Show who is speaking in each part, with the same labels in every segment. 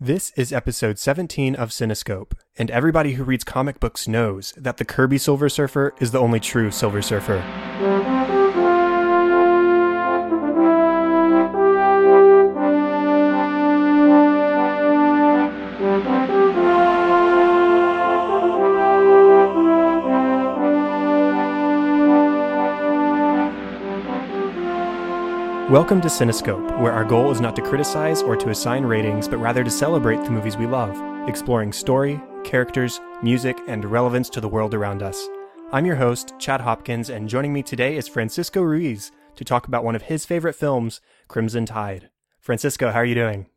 Speaker 1: This is episode 17 of Cinescope, and everybody who reads comic books knows that the Kirby Silver Surfer is the only true Silver Surfer. Welcome to Cinescope, where our goal is not to criticize or to assign ratings, but rather to celebrate the movies we love, exploring story, characters, music, and relevance to the world around us. I'm your host, Chad Hopkins, and joining me today is Francisco Ruiz to talk about one of his favorite films, Crimson Tide. Francisco, how are you doing?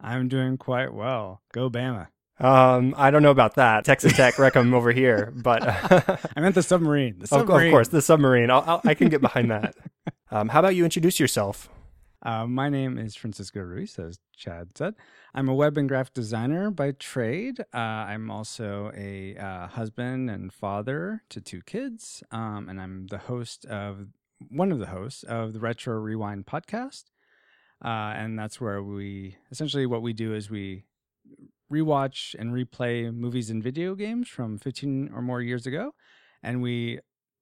Speaker 2: I'm doing quite well. Go Bama.
Speaker 1: Um, I don't know about that. Texas Tech, Wreck 'Em over here, but
Speaker 2: I meant the submarine. The
Speaker 1: of,
Speaker 2: submarine.
Speaker 1: of course, the submarine. I'll, I'll, I can get behind that. Um, how about you introduce yourself?
Speaker 2: Uh, my name is Francisco Ruiz, as Chad said. I'm a web and graphic designer by trade. Uh, I'm also a uh, husband and father to two kids, um, and I'm the host of one of the hosts of the Retro Rewind podcast. Uh, and that's where we essentially what we do is we rewatch and replay movies and video games from 15 or more years ago, and we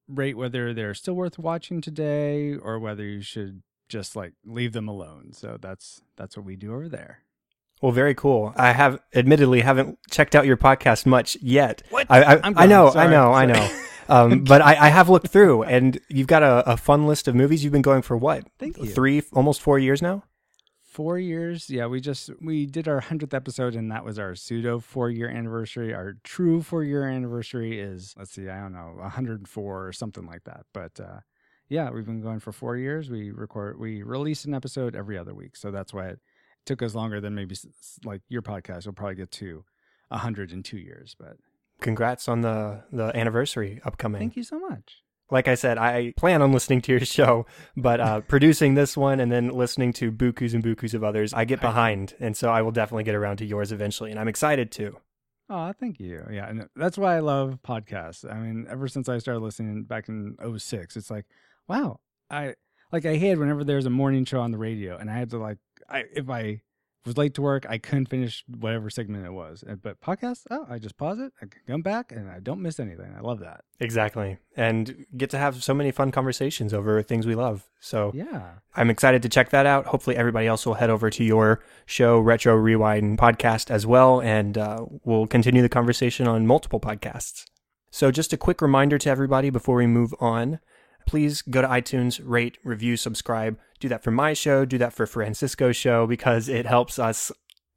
Speaker 2: rate whether they're still worth watching today or whether you should just like leave them alone. So that's that's what we do over there.
Speaker 1: Well, very cool. I have admittedly haven't checked out your podcast much yet.
Speaker 2: What?
Speaker 1: I I,
Speaker 2: I'm
Speaker 1: I know.
Speaker 2: Sorry.
Speaker 1: I know, I know. Um, but I, I have looked through, and you've got a, a fun list of movies. You've been going for what?
Speaker 2: Thank you.
Speaker 1: Three, almost four years now.
Speaker 2: Four years. Yeah, we just we did our hundredth episode, and that was our pseudo four year anniversary. Our true four year anniversary is let's see, I don't know, 104 or something like that. But uh, yeah, we've been going for four years. We record, we release an episode every other week, so that's why it took us longer than maybe like your podcast. You'll probably get to 102 years, but
Speaker 1: Congrats on the the anniversary upcoming.
Speaker 2: thank you so much.
Speaker 1: Like I said, I plan on listening to your show, but uh, producing this one and then listening to bukus and bukus of others, I get behind, and so I will definitely get around to yours eventually, and I'm excited too.
Speaker 2: Oh, thank you. Yeah, and that's why I love podcasts. I mean, ever since I started listening back in 06, it's like, wow, I like I hate whenever there's a morning show on the radio and I had to like I if I was late to work, I couldn't finish whatever segment it was. But podcasts, oh, I just pause it, I can come back and I don't miss anything. I love that.
Speaker 1: Exactly, and get to have so many fun conversations over things we love. So
Speaker 2: Yeah.
Speaker 1: I'm excited to check that out. Hopefully, everybody else will head over to your show, Retro Rewind podcast, as well, and uh, we'll continue the conversation on multiple podcasts. So, just a quick reminder to everybody before we move on please go to iTunes, rate, review, subscribe. Do that for my show, do that for Francisco's show, because it helps us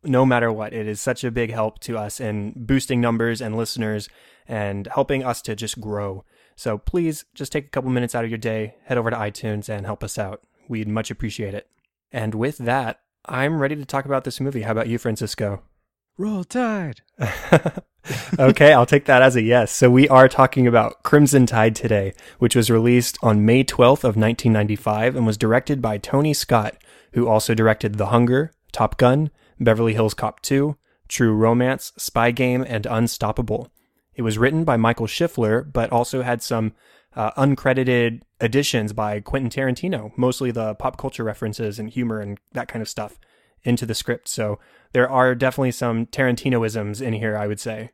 Speaker 1: no matter what. It is such a big help to us in boosting numbers and listeners and helping us to just grow. So please just take a couple minutes out of your day, head over to iTunes and help us out. We'd much appreciate it. And with that, I'm ready to talk about this movie. How about you, Francisco?
Speaker 2: Roll Tide.
Speaker 1: okay, I'll take that as a yes. So we are talking about Crimson Tide today, which was released on May 12th of 1995 and was directed by Tony Scott, who also directed The Hunger, Top Gun, Beverly Hills Cop 2, True Romance, Spy Game, and Unstoppable. It was written by Michael Schiffler, but also had some uh, uncredited additions by Quentin Tarantino, mostly the pop culture references and humor and that kind of stuff into the script. So there are definitely some Tarantinoisms in here, I would say.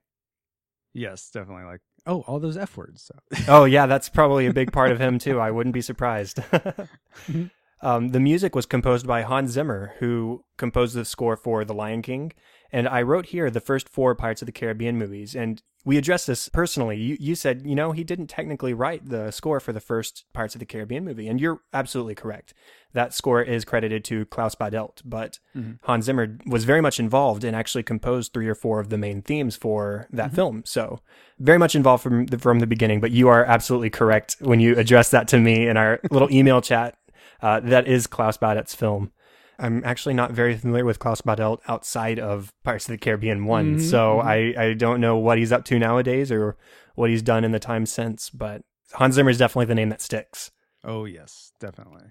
Speaker 2: Yes, definitely. Like, oh, all those F words. So.
Speaker 1: Oh yeah, that's probably a big part of him too. I wouldn't be surprised. um, the music was composed by Hans Zimmer, who composed the score for The Lion King. And I wrote here the first four Pirates of the Caribbean movies, and we addressed this personally. You you said you know he didn't technically write the score for the first Pirates of the Caribbean movie, and you're absolutely correct. That score is credited to Klaus Badelt, but
Speaker 2: Mhm.
Speaker 1: Hans Zimmer was very much involved and actually composed three or four of the main themes for that
Speaker 2: Mhm.
Speaker 1: film. So very much involved from the, from the beginning. But you are absolutely correct when you address that to me in our little email chat. Uh, that is Klaus Badelt's film. I'm actually not very familiar with Klaus Badelt outside of Pirates of the Caribbean one,
Speaker 2: Mhm,
Speaker 1: so
Speaker 2: mhm.
Speaker 1: I, I don't know what he's up to nowadays or what he's done in the time since. But Hans Zimmer is definitely the name that sticks.
Speaker 2: Oh, yes, definitely.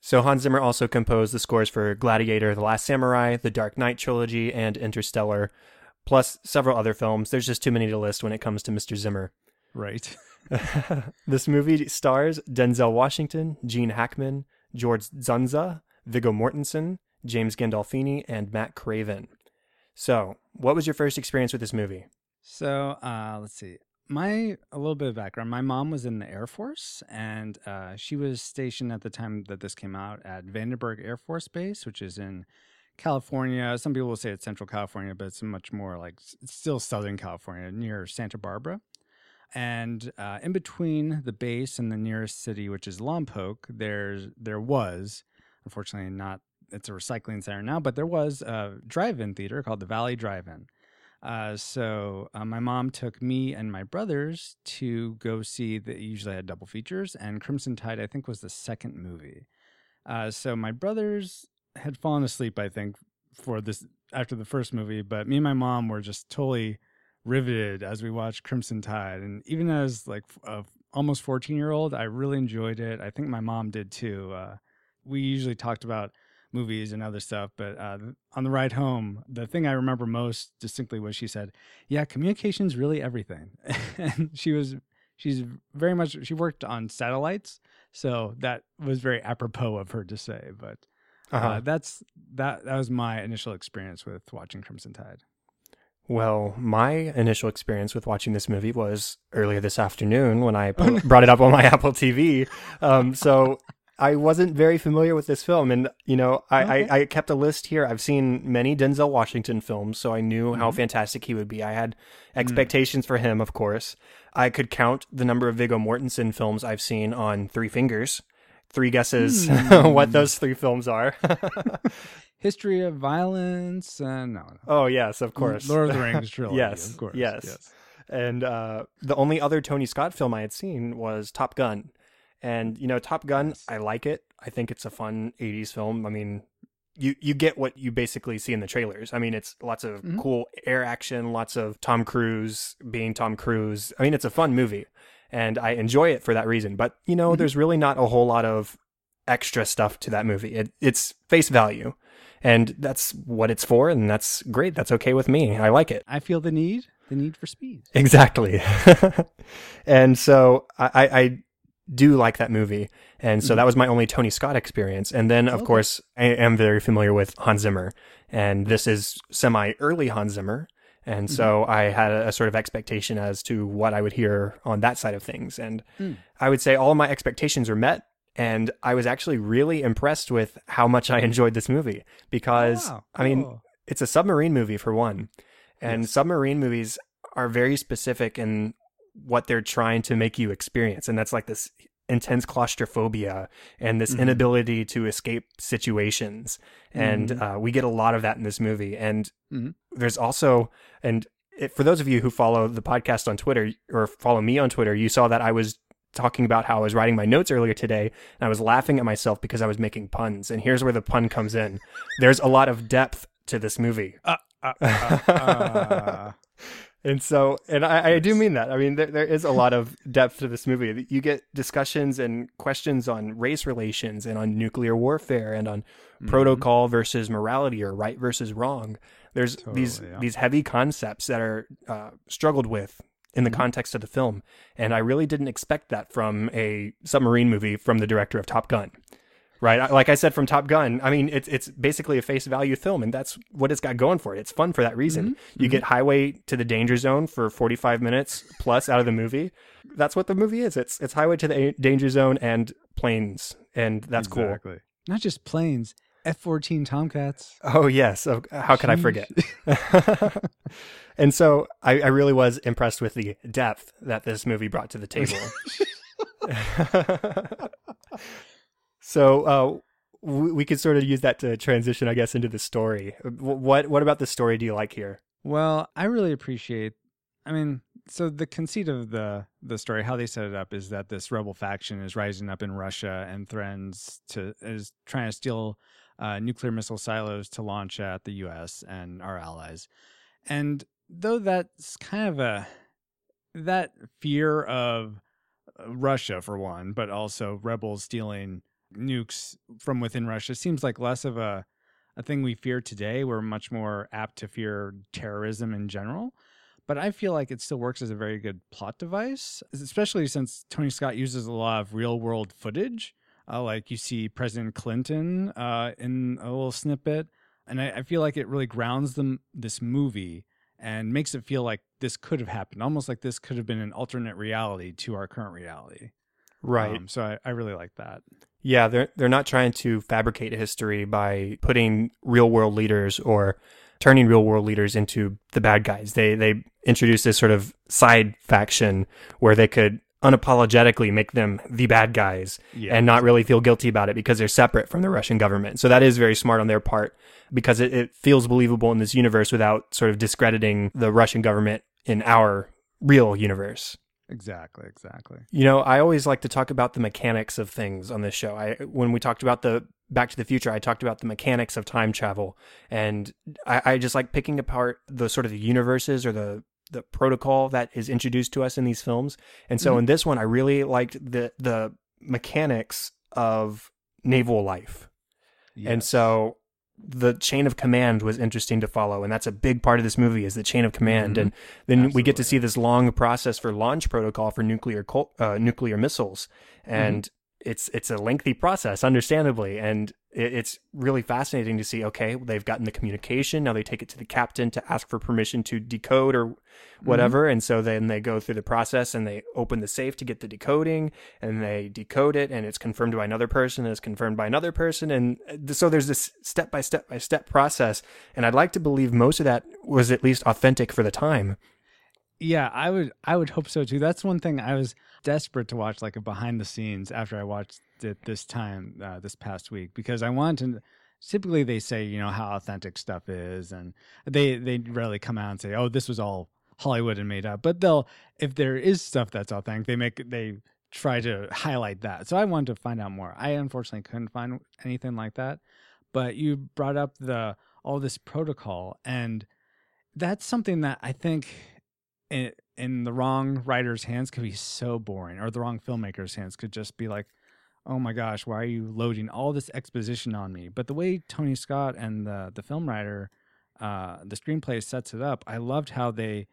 Speaker 1: So Hans Zimmer also composed the scores for Gladiator, The Last Samurai, The Dark Knight trilogy, and Interstellar, plus several other films. There's just too many to list when it comes to Mr. Zimmer.
Speaker 2: Right.
Speaker 1: this movie stars Denzel Washington, Gene Hackman, George Dzundza, Viggo Mortensen, James Gandolfini, and Matt Craven. So, what was your first experience with this movie?
Speaker 2: So uh, let's see. My a little bit of background. My mom was in the Air Force, and uh, she was stationed at the time that this came out at Vandenberg Air Force Base, which is in California. Some people will say it's Central California, but it's much more like it's still Southern California, near Santa Barbara. And uh, in between the base and the nearest city, which is Lompoc, there's there was, unfortunately, not. It's a recycling center now, but there was a drive-in theater called the Valley Drive-In. Uh, so uh, my mom took me and my brothers to go see the usually had double features, and Crimson Tide I think was the second movie. Uh, so my brothers had fallen asleep, I think, for this after the first movie, but me and my mom were just totally riveted as we watched Crimson Tide, and even as like a almost fourteen year old, I really enjoyed it. I think my mom did too. Uh, we usually talked about movies and other stuff, but uh, on the ride home, the thing I remember most distinctly was she said, "Yeah, communication's really everything," and she was she's very much she worked on satellites, so that was very apropos of her to say, but. Uh-huh. Uh, that's that. That was my initial experience with watching Crimson Tide.
Speaker 1: Well, my initial experience with watching this movie was earlier this afternoon when I brought it up on my Apple TV. Um, so I wasn't very familiar with this film, and you know, I, okay. I, I, kept a list here. I've seen many Denzel Washington films, so I knew mm-hmm. how fantastic he would be. I had mm. expectations mm. for him, of course. I could count the number of Viggo Mortensen films I've seen on three fingers three guesses mm. what those three films are.
Speaker 2: History of Violence. Uh, no, no.
Speaker 1: Oh yes, of course.
Speaker 2: Lord of the Rings trilogy.
Speaker 1: yes,
Speaker 2: of course.
Speaker 1: Yes. yes. And uh, the only other Tony Scott film I had seen was Top Gun. And you know, Top Gun, yes. I like it. I think it's a fun '80s film. I mean, you you get what you basically see in the trailers. I mean, it's lots of mm-hmm. cool air action, lots of Tom Cruise being Tom Cruise. I mean, it's a fun movie and I enjoy it for that reason. But you know, mm-hmm. there's really not a whole lot of extra stuff to that movie. It, it's face value, and that's what it's for, and that's great. That's okay with me. I like it.
Speaker 2: I feel the need, the need for speed.
Speaker 1: Exactly, and so I, I do like that movie. And so mm-hmm. that was my only Tony Scott experience. And then, of okay. course, I am very familiar with Hans Zimmer. And this is semi early Hans Zimmer. And mm-hmm. so I had a, a, sort of expectation as to what I would hear on that side of things. And mm. I would say all of my expectations were met. And I was actually really impressed with how much I enjoyed this movie because, wow. I mean, it's a submarine movie for one. And yes. submarine movies are very specific in what they're trying to make you experience. And that's like this intense claustrophobia and this mm-hmm. inability to escape situations. And mm-hmm. uh, we get a lot of that in this movie. And mm-hmm. there's also, and it, for those of you who follow the podcast on Twitter or follow me on Twitter, you saw that I was talking about how I was writing my notes earlier today and I was laughing at myself because I was making puns. And here's where the pun comes in there's a lot of depth to this movie. Uh, uh, uh, uh. And so, and I, I, do mean that. I mean, there, there is a lot of depth to this movie. You get discussions and questions on race relations and on nuclear warfare and on mm-hmm. protocol versus morality or right versus wrong. There's totally, these yeah. these heavy concepts that are uh, struggled with in the mm-hmm. context of the film, and I really didn't expect that from a submarine movie from the director of Top Gun right? Like I said from Top Gun, I mean, it's it's basically a face value film, and that's what it's got going for it. It's fun for that reason. Mm-hmm. You mm-hmm. get Highway to the Danger Zone for 45 minutes plus out of the movie. That's what the movie is. It's it's Highway to the Danger Zone and planes, and that's exactly. cool.
Speaker 2: Not just planes. F 14 Tomcats.
Speaker 1: Oh, yes. How could I forget? and so I, I, really was impressed with the depth that this movie brought to the table. So uh, we, we could sort of use that to transition, I guess, into the story. What what about the story do you like here?
Speaker 2: Well, I really appreciate. I mean, so the conceit of the the story, how they set it up, is that this rebel faction is rising up in Russia and threatens to is trying to steal uh, nuclear missile silos to launch at the U.S. and our allies. And though that's kind of a that fear of Russia for one, but also rebels stealing nukes from within Russia seems like less of a a thing we fear today. We're much more apt to fear terrorism in general. But I feel like it still works as a very good plot device, especially since Tony Scott uses a lot of real world footage. Uh, like you see President Clinton uh, in a little snippet. and I, I feel like it really grounds them this movie and makes it feel like this could have happened, almost like this could have been an alternate reality to our current reality.
Speaker 1: Right.
Speaker 2: Um, so I, I really like that.
Speaker 1: Yeah, they're they're not trying to fabricate history by putting real world leaders or turning real world leaders into the bad guys. They they introduced this sort of side faction where they could unapologetically make them the bad guys
Speaker 2: Yeah.
Speaker 1: and not really feel guilty about it because they're separate from the Russian government. So that is very smart on their part because it, it feels believable in this universe without sort of discrediting the Russian government in our real universe.
Speaker 2: Exactly, exactly.
Speaker 1: You know, I always like to talk about the mechanics of things on this show. I when we talked about the Back to the Future, I talked about the mechanics of time travel, and I, I just like picking apart the sort of the universes or the the protocol that is introduced to us in these films. And so
Speaker 2: Mhm.
Speaker 1: in this one, I really liked the the mechanics of naval life. And so the chain of command was interesting to follow and that's a big part of this movie is the chain of command
Speaker 2: Mhm.
Speaker 1: and then we get to see this long process for launch protocol for nuclear uh, nuclear missiles and it's it's a lengthy process understandably. And it, it's really fascinating to see okay they've gotten the communication. Now they take it to the captain to ask for permission to decode or whatever. And so then they go through the process and they open the safe to get the decoding and they decode it and it's confirmed by another person and it's confirmed by another person. And uh, so there's this step by step by step process. And i'd like to believe most of that was at least authentic for the time
Speaker 2: Yeah, I would I would hope so too. That's one thing I was desperate to watch like a behind the scenes after I watched it this time uh, this past week because I wanted to typically they say, you know, how authentic stuff is and they they rarely come out and say, "Oh, this was all Hollywood and made up." But they'll if there is stuff that's authentic, they make they try to highlight that. So I wanted to find out more. I unfortunately couldn't find anything like that. But you brought up the all this protocol and that's something that I think in, in the wrong writer's hands could be so boring, or the wrong filmmaker's hands could just be like, "Oh my gosh, why are you loading all this exposition on me?" But the way Tony Scott and the the film writer, uh, the screenplay sets it up, I loved how they.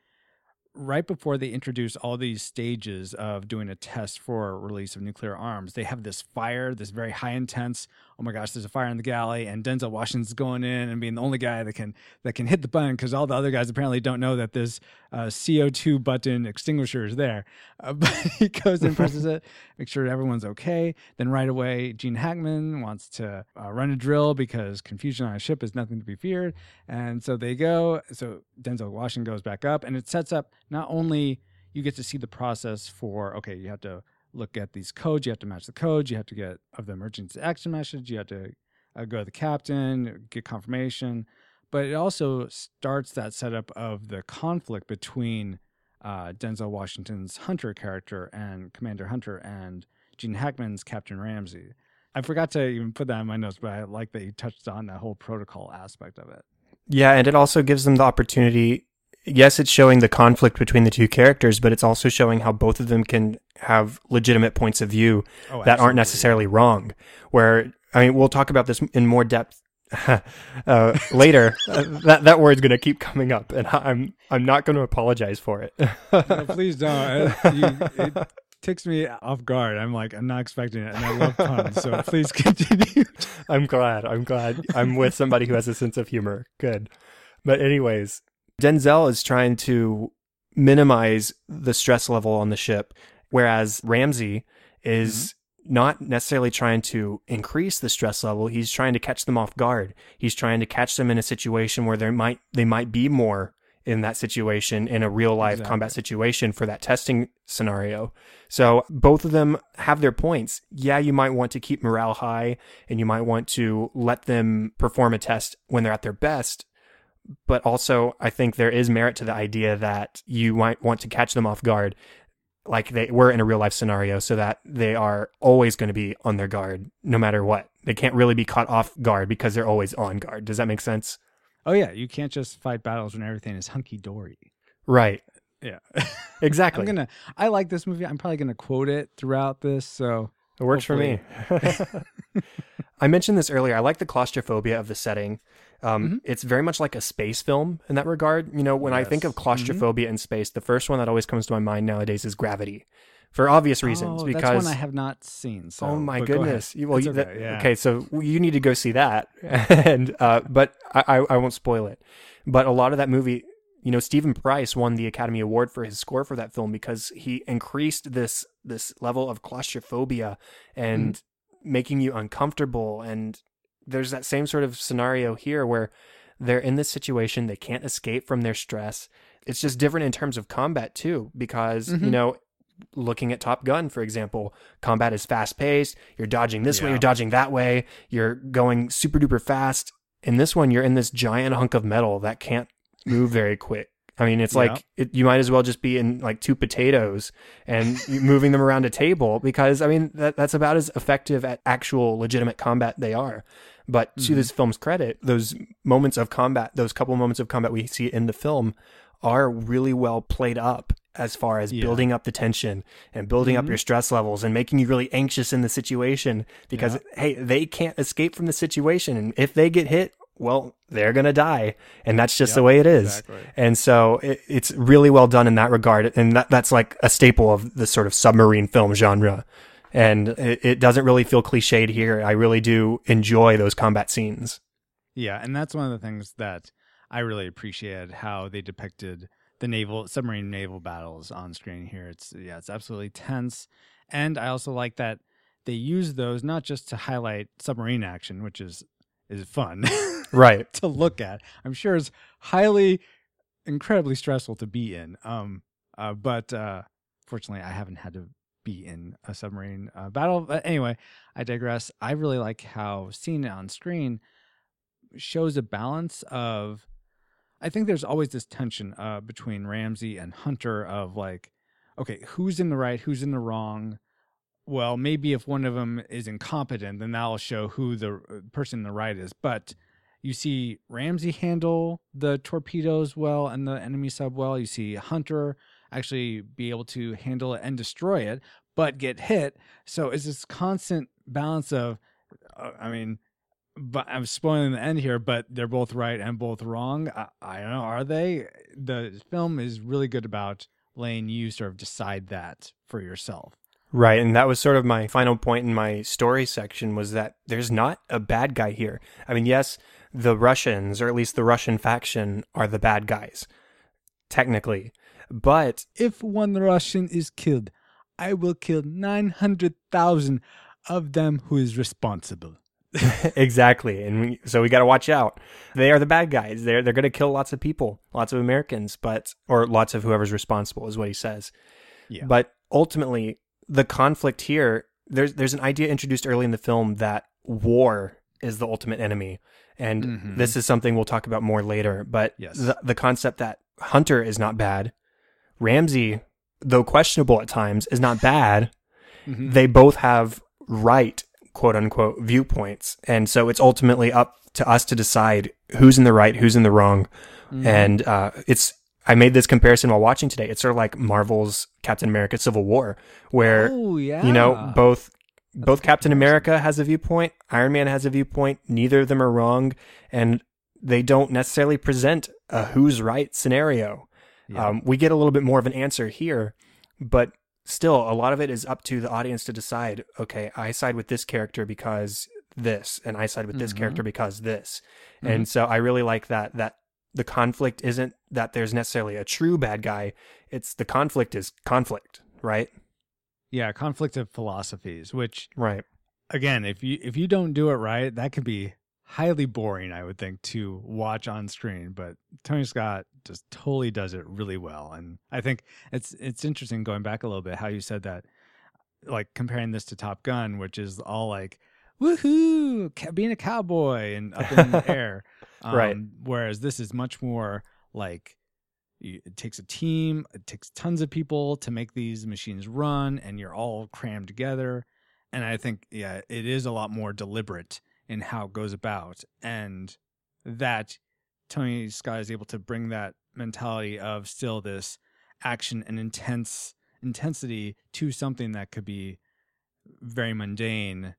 Speaker 2: Right before they introduce all these stages of doing a test for release of nuclear arms, they have this fire, this very high intense. Oh my gosh, there's a fire in the galley, and Denzel Washington's going in and being the only guy that can that can hit the button because all the other guys apparently don't know that this uh, CO2 button extinguisher is there. Uh, but he goes and presses it, make sure everyone's okay. Then right away, Gene Hackman wants to uh, run a drill because confusion on a ship is nothing to be feared. And so they go. So Denzel Washington goes back up, and it sets up not only you get to see the process for okay, you have to look at these codes, you have to match the codes, you have to get of the emergency action message, you have to uh, go to the captain, get confirmation but it also starts that setup of the conflict between uh, Denzel Washington's Hunter character and Commander Hunter and Gene Hackman's Captain Ramsey. I forgot to even put that in my notes, but I like that you touched on that whole protocol aspect of it.
Speaker 1: Yeah, and it also gives them the opportunity. Yes, it's showing the conflict between the two characters, but it's also showing how both of them can have legitimate points of view
Speaker 2: Oh,
Speaker 1: that aren't necessarily wrong. Where I mean, we'll talk about this in more depth uh, later. uh, that that word's going to keep coming up, and I'm I'm not going to apologize for it.
Speaker 2: No, please don't. Uh, you, it takes me off guard. I'm like, I'm not expecting it, and I love puns, so please continue.
Speaker 1: I'm glad. I'm glad. I'm with somebody who has a sense of humor. Good. But anyways, Denzel is trying to minimize the stress level on the ship, whereas Ramsey is mm-hmm. not necessarily trying to increase the stress level. He's trying to catch them off guard. He's trying to catch them in a situation where there might they might be more in that situation in a real life
Speaker 2: Exactly.
Speaker 1: combat situation for that testing scenario. So both of them have their points. Yeah, you might want to keep morale high and you might want to let them perform a test when they're at their best. But also, I think there is merit to the idea that you might want to catch them off guard like they were in a real life scenario so that they are always going to be on their guard no matter what. They can't really be caught off guard because they're always on guard. Does that make sense?
Speaker 2: Oh yeah, you can't just fight battles when everything is hunky dory.
Speaker 1: Right.
Speaker 2: Yeah.
Speaker 1: Exactly.
Speaker 2: I'm gonna. I like this movie. I'm probably gonna quote it throughout this. So
Speaker 1: It works for me. I mentioned this earlier. I like the claustrophobia of the setting. Um,
Speaker 2: Mhm.
Speaker 1: It's very much like a space film in that regard. You know, when I think of
Speaker 2: Yes. Mhm.
Speaker 1: claustrophobia in space, the first one that always comes to my mind nowadays is Gravity, for obvious reasons
Speaker 2: Oh,
Speaker 1: because
Speaker 2: that's one I have not seen. So,
Speaker 1: oh my
Speaker 2: go
Speaker 1: goodness! You- Well, you, that-
Speaker 2: okay, yeah.
Speaker 1: okay, so you need to go see that, and uh, but I, I won't spoil it. But a lot of that movie, you know, Steven Price won the Academy Award for his score for that film because he increased this this level of claustrophobia and
Speaker 2: Mm-hmm.
Speaker 1: making you uncomfortable. And there's that same sort of scenario here where they're in this situation, they can't escape from their stress. It's just different in terms of combat too, because you
Speaker 2: Mhm.
Speaker 1: know looking at Top Gun, for example, combat is fast paced. You're dodging this way, you're dodging that way. You're going super duper fast. In this one, you're in this giant hunk of metal that can't move very quick. I mean, it's
Speaker 2: Yeah.
Speaker 1: like it, you might as well just be in like two potatoes and moving them around a table because I mean that that's about as effective at actual legitimate combat they are. But to
Speaker 2: Mhm.
Speaker 1: this film's credit, those moments of combat, those couple moments of combat we see in the film, are really well played up as far as
Speaker 2: Yeah.
Speaker 1: building up the tension and building up
Speaker 2: Mhm.
Speaker 1: your stress levels and making you really anxious in the situation because
Speaker 2: Yeah.
Speaker 1: hey they can't escape from the situation and if they get hit well they're gonna die and that's just the way it is
Speaker 2: exactly.
Speaker 1: and so it, it's really well done in that regard and that, that's like a staple of the sort of submarine film genre and it, it doesn't really feel cliched here i really do enjoy those combat scenes
Speaker 2: Yeah, and that's one of the things that I really appreciated how they depicted the naval submarine naval battles on screen here. It's yeah, it's absolutely tense. And I also like that they use those not just to highlight submarine action, which is is fun
Speaker 1: right
Speaker 2: to look at. I'm sure it's highly incredibly stressful to be in. Um uh, but uh fortunately I haven't had to be in a submarine uh, battle. But anyway, I digress. I really like how seeing it on screen shows a balance of I think there's always this tension uh, between Ramsey and Hunter of like, okay, who's in the right, who's in the wrong. Well, maybe if one of them is incompetent, then that'll show who the uh, person in the right is. But you see Ramsey handle the torpedoes well and the enemy sub well. You see Hunter actually be able to handle it and destroy it, but get hit. So it's this constant balance of, uh, I mean, but I'm spoiling the end here, but they're both right and both wrong. I, I don't know. Are they? The film is really good about letting you sort of decide that for yourself.
Speaker 1: Right, and that was sort of my final point in my story section was that there's not a bad guy here. I mean, yes, the Russians, or at least the Russian faction, are the bad guys, technically. But
Speaker 2: If one Russian is killed, I will kill 900,000 of them who is responsible.
Speaker 1: exactly, and we, so we got to watch out. They are the bad guys. They're they're going to kill lots of people, lots of Americans, but or lots of whoever's responsible is what he says.
Speaker 2: Yeah.
Speaker 1: But ultimately, the conflict here, there's there's an idea introduced early in the film that war is the ultimate enemy, and
Speaker 2: Mhm.
Speaker 1: this is something we'll talk about more later. But
Speaker 2: Yes.
Speaker 1: the the concept that Hunter is not bad, Ramsey, though questionable at times, is not bad.
Speaker 2: Mhm.
Speaker 1: They both have right quote unquote viewpoints, and so it's ultimately up to us to decide who's in the right, who's in the wrong,
Speaker 2: Mhm.
Speaker 1: and uh, it's I made this comparison while watching today. It's sort of like Marvel's Captain America: Civil War, where
Speaker 2: oh, yeah.
Speaker 1: you know both
Speaker 2: That's
Speaker 1: both Captain. America has a viewpoint, Iron Man has a viewpoint. Neither of them are wrong, and they don't necessarily present a who's right scenario.
Speaker 2: Yeah.
Speaker 1: Um, we get a little bit more of an answer here, but still, a lot of it is up to the audience to decide. Okay, I side with this character because this, and I side with this
Speaker 2: Mhm.
Speaker 1: character because this.
Speaker 2: Mhm.
Speaker 1: And so I really like that. That the conflict isn't that there's necessarily a true bad guy. It's the conflict is conflict, right?
Speaker 2: yeah, conflict of philosophies, which
Speaker 1: Right.
Speaker 2: again, if you if you don't do it right, that could be highly boring, I would think, to watch on screen. But Tony Scott just totally does it really well, and I think it's it's interesting going back a little bit how you said that, like comparing this to Top Gun, which is all like woohoo, being a cowboy and up in the air, um,
Speaker 1: Right.
Speaker 2: Whereas this is much more like it takes a team, it takes tons of people to make these machines run, and you're all crammed together. And I think, yeah, it is a lot more deliberate in how it goes about, and that Tony Scott is able to bring that mentality of still this action and intense intensity to something that could be very mundane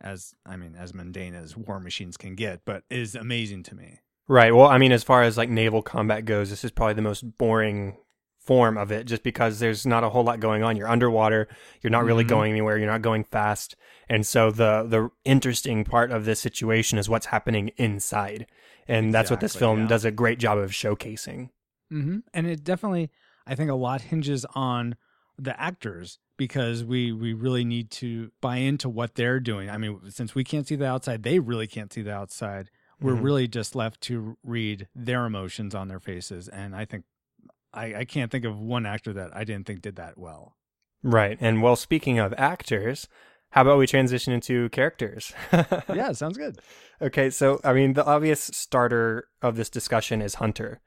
Speaker 2: as I mean as mundane as war machines can get, but is amazing to me.
Speaker 1: Right. Well, I mean, as far as like naval combat goes, this is probably the most boring form of it just because there's not a whole lot going on. You're underwater, you're not really
Speaker 2: Mhm.
Speaker 1: going anywhere, you're not going fast. And so the the interesting part of this situation is what's happening inside. And that's what this film
Speaker 2: yeah.
Speaker 1: does a great job of showcasing.
Speaker 2: hmm And it definitely, I think, a lot hinges on the actors because we we really need to buy into what they're doing. I mean, since we can't see the outside, they really can't see the outside. We're
Speaker 1: Mhm.
Speaker 2: really just left to read their emotions on their faces, and I think I, I can't think of one actor that I didn't think did that well.
Speaker 1: Right. And well, speaking of actors, how about we transition into characters?
Speaker 2: yeah, sounds good.
Speaker 1: Okay, so I mean, the obvious starter of this discussion is Hunter.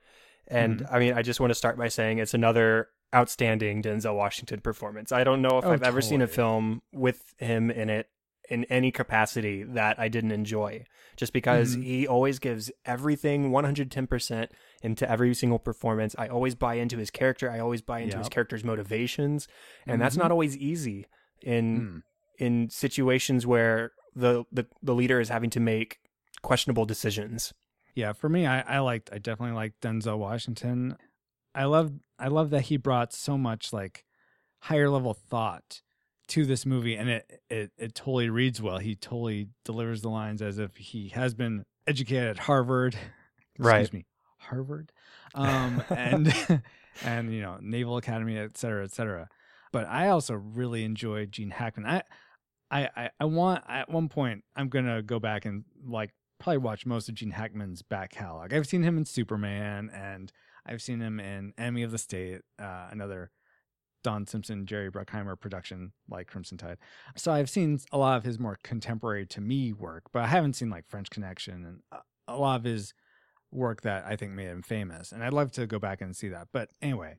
Speaker 1: And
Speaker 2: Mm-hmm.
Speaker 1: I mean, I just want to start by saying it's another outstanding Denzel Washington performance. I don't know if
Speaker 2: Oh,
Speaker 1: I've ever seen a film with him in it in any capacity that I didn't enjoy, just because
Speaker 2: Mhm.
Speaker 1: he always gives everything 110% into every single performance. I always buy into his character, I always buy into his character's motivations, and that's
Speaker 2: Mhm.
Speaker 1: not always easy in
Speaker 2: Mm.
Speaker 1: in situations where the, the the leader is having to make questionable decisions.
Speaker 2: Yeah, for me, I, I liked I definitely liked Denzel Washington. I love I love that he brought so much like higher level thought to this movie and it, it it totally reads well. He totally delivers the lines as if he has been educated at Harvard.
Speaker 1: Right.
Speaker 2: Excuse me. Harvard. Um and and you know, Naval Academy, et cetera, et cetera. But I also really enjoyed Gene Hackman. I I, I, I want at one point I'm gonna go back and like probably watch most of Gene Hackman's back catalog. I've seen him in Superman and I've seen him in Enemy of the State, uh, another Don Simpson, Jerry Bruckheimer production like Crimson Tide. So I've seen a lot of his more contemporary to me work, but I haven't seen like French Connection and a- a lot of his work that I think made him famous. And I'd love to go back and see that. But anyway,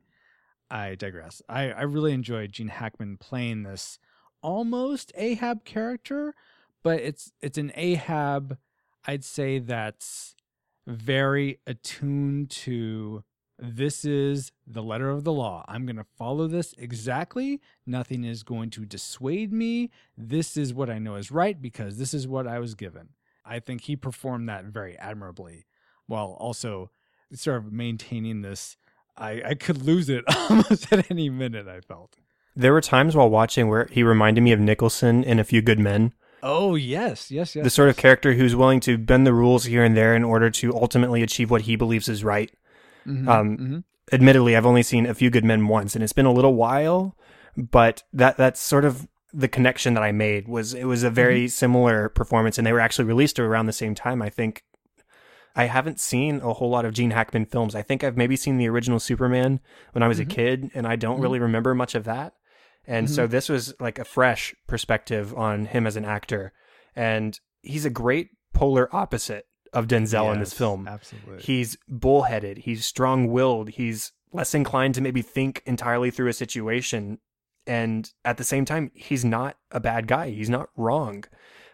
Speaker 2: I digress. I, I really enjoyed Gene Hackman playing this almost Ahab character, but it's it's an Ahab I'd say that's very attuned to this is the letter of the law. I'm going to follow this exactly. Nothing is going to dissuade me. This is what I know is right because this is what I was given. I think he performed that very admirably while also sort of maintaining this. I, I could lose it almost at any minute, I felt.
Speaker 1: There were times while watching where he reminded me of Nicholson in A Few Good Men,
Speaker 2: Oh, yes, yes, yes.
Speaker 1: the sort of character who's willing to bend the rules here and there in order to ultimately achieve what he believes is right.
Speaker 2: Mhm,
Speaker 1: um,
Speaker 2: mhm.
Speaker 1: Admittedly, I've only seen A Few Good Men once, and it's been a little while, but that that's sort of the connection that I made was it was a very similar performance, and they were actually released around the same time. I think I haven't seen a whole lot of Gene Hackman films. I think I've maybe seen the original Superman when I was
Speaker 2: Mhm.
Speaker 1: a kid, and I don't
Speaker 2: Mhm.
Speaker 1: really remember much of that. And so this was like a fresh perspective on him as an actor, and he's a great polar opposite of Denzel in this film.
Speaker 2: Absolutely.
Speaker 1: He's bullheaded. He's strong willed. He's less inclined to maybe think entirely through a situation. And at the same time, he's not a bad guy. He's not wrong.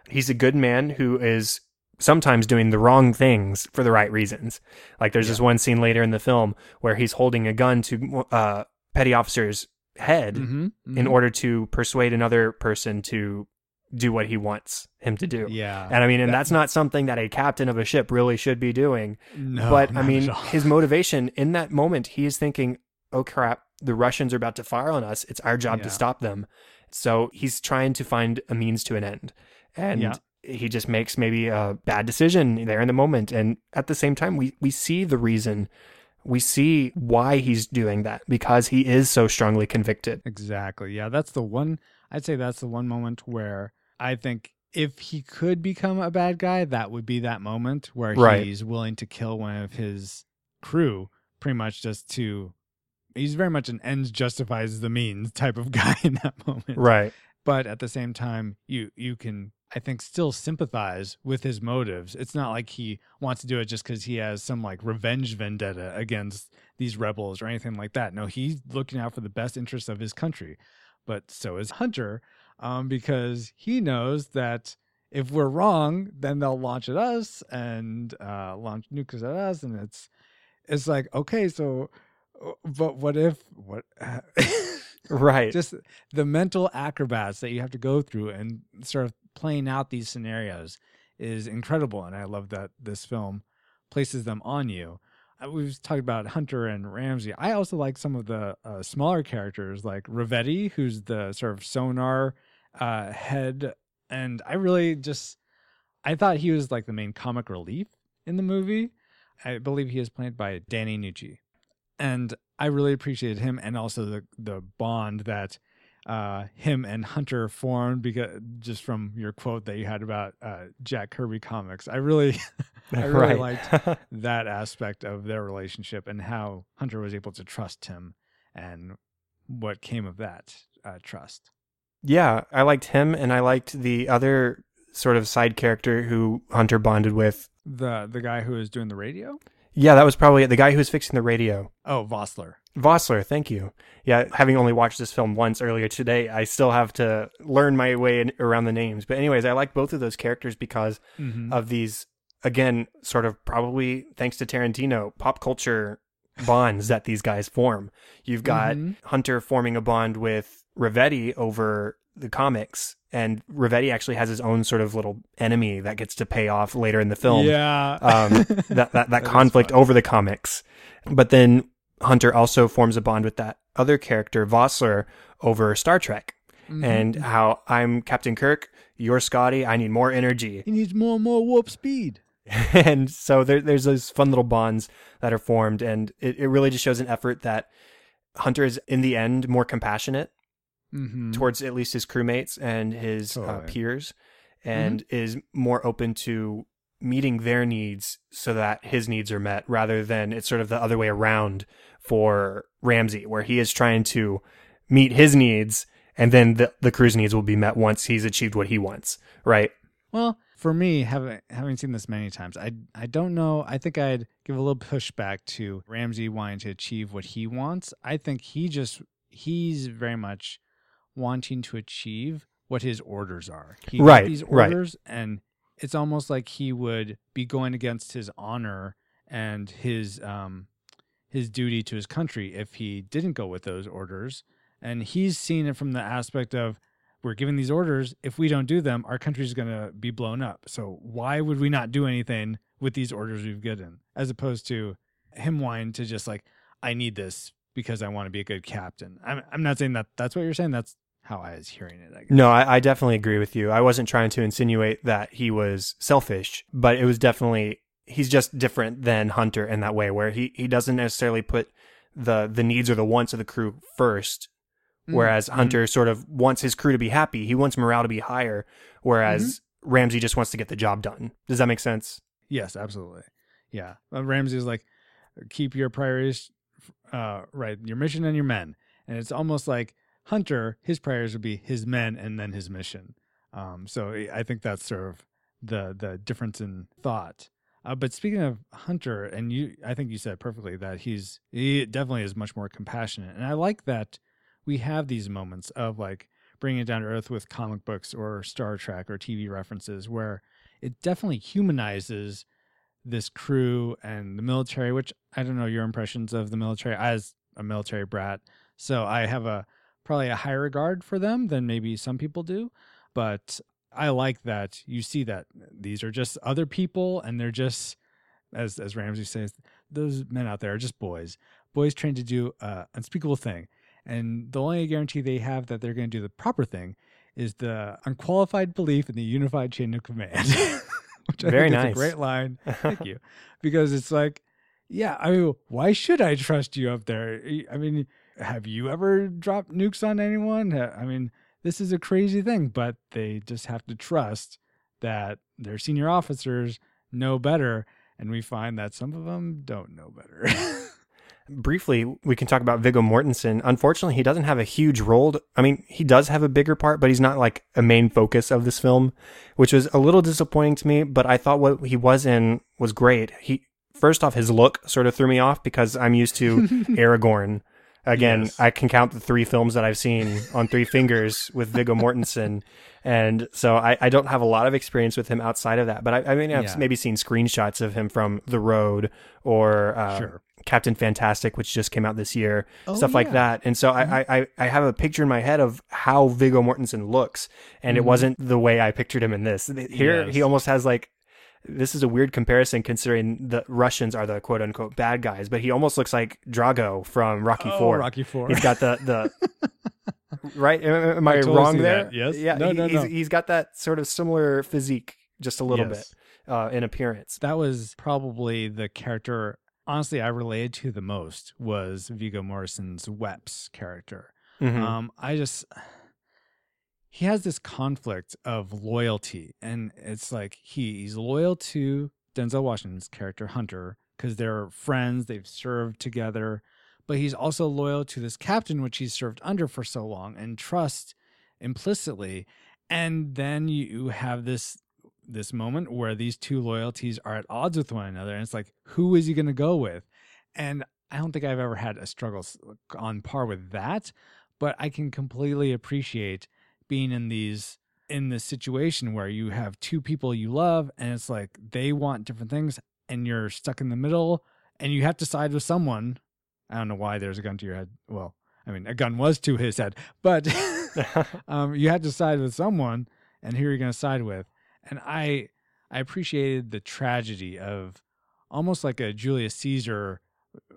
Speaker 1: He's a good man who is sometimes doing the wrong things for the right reasons. Like there's this one scene later in the film where he's holding a gun to uh, petty officer's head
Speaker 2: Mhm,
Speaker 1: in
Speaker 2: mhm.
Speaker 1: order to persuade another person to do what he wants him to do.
Speaker 2: Yeah.
Speaker 1: And I mean, and
Speaker 2: That-
Speaker 1: that's not something that a captain of a ship really should be doing
Speaker 2: no,
Speaker 1: but I mean, his motivation in that moment, he is thinking, "Oh crap, the Russians are about to fire on us. It's our job
Speaker 2: Yeah.
Speaker 1: to stop them." So he's trying to find a means to an end, and
Speaker 2: Yeah.
Speaker 1: he just makes maybe a bad decision there in the moment. And at the same time, we we see the reason, we see why he's doing that because he is so strongly convicted.
Speaker 2: Exactly. Yeah, that's the one. I'd say that's the one moment where I think if he could become a bad guy, that would be that moment where
Speaker 1: Right.
Speaker 2: he's willing to kill one of his crew, pretty much just to. He's very much an ends justifies the means type of guy in that moment.
Speaker 1: Right.
Speaker 2: But at the same time, you you can I think still sympathize with his motives. It's not like he wants to do it just because he has some like revenge vendetta against these rebels or anything like that. No, he's looking out for the best interests of his country. But so is Hunter, um, because he knows that if we're wrong, then they'll launch at us and uh, launch nukes at us, and it's it's like okay, so uh, but what if what
Speaker 1: Right.
Speaker 2: just the mental acrobats that you have to go through and sort of playing out these scenarios is incredible and i love that this film places them on you uh, we've talked about Hunter and Ramsey. I also like some of the uh, smaller characters, like Rivetti, who's the sort of sonar uh, head, and I really just I thought he was like the main comic relief in the movie. I believe he is played by Danny Nucci, and I really appreciated him and also the the bond that uh, him and Hunter formed because just from your quote that you had about uh, Jack Kirby comics. I really, I really liked that aspect of their relationship and how Hunter was able to trust him and what came of that uh, trust.
Speaker 1: Yeah, I liked him, and I liked the other sort of side character who Hunter bonded with.
Speaker 2: The the guy who was doing the radio.
Speaker 1: Yeah, that was probably it. The guy who was fixing the radio.
Speaker 2: Oh, Vossler.
Speaker 1: Vossler, thank you. Yeah, having only watched this film once earlier today, I still have to learn my way in, around the names. But anyways, I like both of those characters because mm-hmm. of these again, sort of probably thanks to Tarantino, pop culture bonds that these guys form. You've got mm-hmm. Hunter forming a bond with Rivetti over the comics and Rivetti actually has his own sort of little enemy that gets to pay off later in the film.
Speaker 2: Yeah,
Speaker 1: um, that that, that, that conflict over the comics, but then Hunter also forms a bond with that other character Vossler over Star Trek, mm-hmm. and how I'm Captain Kirk, you're Scotty. I need more energy.
Speaker 2: He needs more and more warp speed.
Speaker 1: and so there, there's those fun little bonds that are formed, and it, it really just shows an effort that Hunter is in the end more compassionate mm-hmm. towards at least his crewmates and his uh, totally. uh, peers, and mm-hmm. is more open to meeting their needs so that his needs are met rather than it's sort of the other way around for Ramsey, where he is trying to meet his needs and then the, the crew's needs will be met once he's achieved what he wants, right?
Speaker 2: Well, for me, having having seen this many times, I I don't know. I think I'd give a little pushback to Ramsey wanting to achieve what he wants. I think he just he's very much wanting to achieve what his orders are. He
Speaker 1: right,
Speaker 2: these orders, right. and it's almost like he would be going against his honor and his um his duty to his country if he didn't go with those orders. And he's seen it from the aspect of we're giving these orders. If we don't do them, our country's going to be blown up. So why would we not do anything with these orders we've given, as opposed to him wanting to just like, I need this because I want to be a good captain. I'm, I'm not saying that that's what you're saying. That's how I was hearing it. I
Speaker 1: no, I, I, definitely agree with you. I wasn't trying to insinuate that he was selfish, but it was definitely he's just different than Hunter in that way, where he he doesn't necessarily put the the needs or the wants of the crew first. Mm-hmm. Whereas mm-hmm. Hunter sort of wants his crew to be happy. He wants morale to be higher. Whereas mm-hmm. Ramsey just wants to get the job done. Does that make sense?
Speaker 2: Yes, absolutely. Yeah, uh, Ramsey is like, keep your priorities uh, right, your mission and your men, and it's almost like Hunter, his priorities would be his men and then his mission. Um, so I think that's sort of the the difference in thought. Uh, but speaking of Hunter, and you, I think you said perfectly that he's he definitely is much more compassionate, and I like that we have these moments of like bringing it down to earth with comic books or Star Trek or TV references, where it definitely humanizes this crew and the military. Which I don't know your impressions of the military as a military brat, so I have a probably a higher regard for them than maybe some people do. But I like that you see that these are just other people and they're just as as Ramsey says, those men out there are just boys. Boys trained to do an unspeakable thing. And the only guarantee they have that they're going to do the proper thing is the unqualified belief in the unified chain of command. Which I Very think nice. is a great line. Thank you. Because it's like, yeah, I mean, why should I trust you up there? I mean, have you ever dropped nukes on anyone? I mean, this is a crazy thing, but they just have to trust that their senior officers know better. And we find that some of them don't know better.
Speaker 1: Briefly, we can talk about Viggo Mortensen. Unfortunately, he doesn't have a huge role. To, I mean, he does have a bigger part, but he's not like a main focus of this film, which was a little disappointing to me. But I thought what he was in was great. He first off, his look sort of threw me off because I'm used to Aragorn Again, yes. I can count the three films that I've seen on three fingers with Viggo Mortensen. And so I, I don't have a lot of experience with him outside of that. But I, I mean, I've yeah. maybe seen screenshots of him from The Road or uh, sure. Captain Fantastic, which just came out this year, oh, stuff yeah. like that. And so mm-hmm. I, I, I have a picture in my head of how Viggo Mortensen looks, and mm-hmm. it wasn't the way I pictured him in this. Here, yes. he almost has like this is a weird comparison considering the Russians are the quote unquote bad guys, but he almost looks like Drago from Rocky
Speaker 2: Oh,
Speaker 1: Four.
Speaker 2: Rocky Four.
Speaker 1: He's got the the right. Am, am I,
Speaker 2: I totally
Speaker 1: wrong there?
Speaker 2: that, yes.
Speaker 1: Yeah.
Speaker 2: No,
Speaker 1: he-
Speaker 2: no,
Speaker 1: he's,
Speaker 2: no.
Speaker 1: he's got that sort of similar physique, just a little
Speaker 2: Yes.
Speaker 1: bit uh, in appearance.
Speaker 2: that was probably the character honestly I related to the most was Viggo Mortensen's Weps character.
Speaker 1: Mhm.
Speaker 2: Um, I just he has this conflict of loyalty, and it's like he, he's loyal to Denzel Washington's character Hunter because they're friends, they've served together, but he's also loyal to this captain which he's served under for so long and trust implicitly. And then you have this this moment where these two loyalties are at odds with one another, and it's like, who is he going to go with? And I don't think I've ever had a struggle on par with that, but I can completely appreciate being in these in this situation where you have two people you love and it's like they want different things and you're stuck in the middle and you have to side with someone. I don't know why there's a gun to your head. Well, I mean, a gun was to his head, but um, you had to side with someone, and who are you're going to side with. And I, I appreciated the tragedy of almost like a Julius Caesar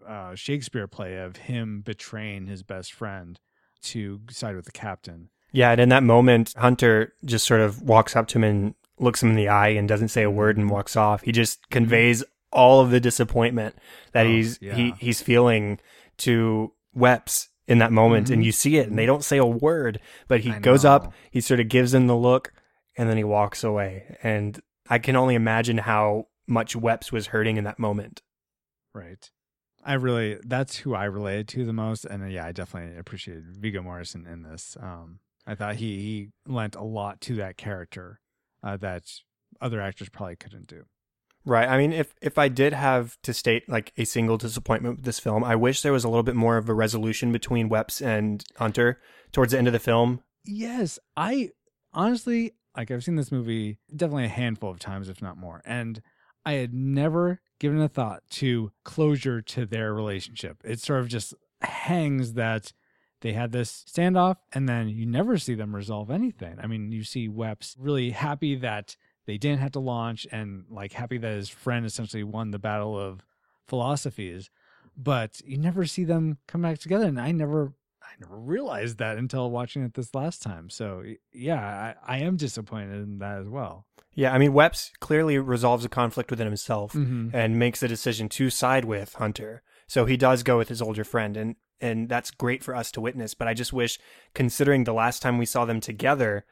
Speaker 2: uh, Shakespeare play of him betraying his best friend to side with the captain.
Speaker 1: Yeah, and in that moment, Hunter just sort of walks up to him and looks him in the eye and doesn't say a word and walks off. He just conveys all of the disappointment that
Speaker 2: Mm-hmm. Oh,
Speaker 1: he's he, he's feeling to Weps in that moment, and
Speaker 2: Mhm.
Speaker 1: you see it, and they don't say a word, but he
Speaker 2: I
Speaker 1: goes
Speaker 2: know.
Speaker 1: up, he sort of gives him the look, and then he walks away. And I can only imagine how much Weps was hurting in that moment.
Speaker 2: Right. I really, that's who I related to the most. And uh, yeah, I definitely appreciated Viggo Mortensen in this. Um, I thought he, he lent a lot to that character uh, that other actors probably couldn't do.
Speaker 1: Right. I mean, if if I did have to state like a single disappointment with this film, I wish there was a little bit more of a resolution between Weps and Hunter towards the end of the film.
Speaker 2: Yes, I honestly like I've seen this movie definitely a handful of times, if not more, and I had never given a thought to closure to their relationship. It sort of just hangs that they had this standoff, and then you never see them resolve anything. I mean, you see Weps really happy that they didn't have to launch, and like happy that his friend essentially won the battle of philosophies, but you never see them come back together, and I never I never realized that until watching it this last time. So yeah, I, I am disappointed in that as well.
Speaker 1: Yeah, I mean, Weps clearly resolves a conflict within himself
Speaker 2: Mm-hmm.
Speaker 1: and makes the decision to side with Hunter. So he does go with his older friend, and and that's great for us to witness. But I just wish, considering the last time we saw them together,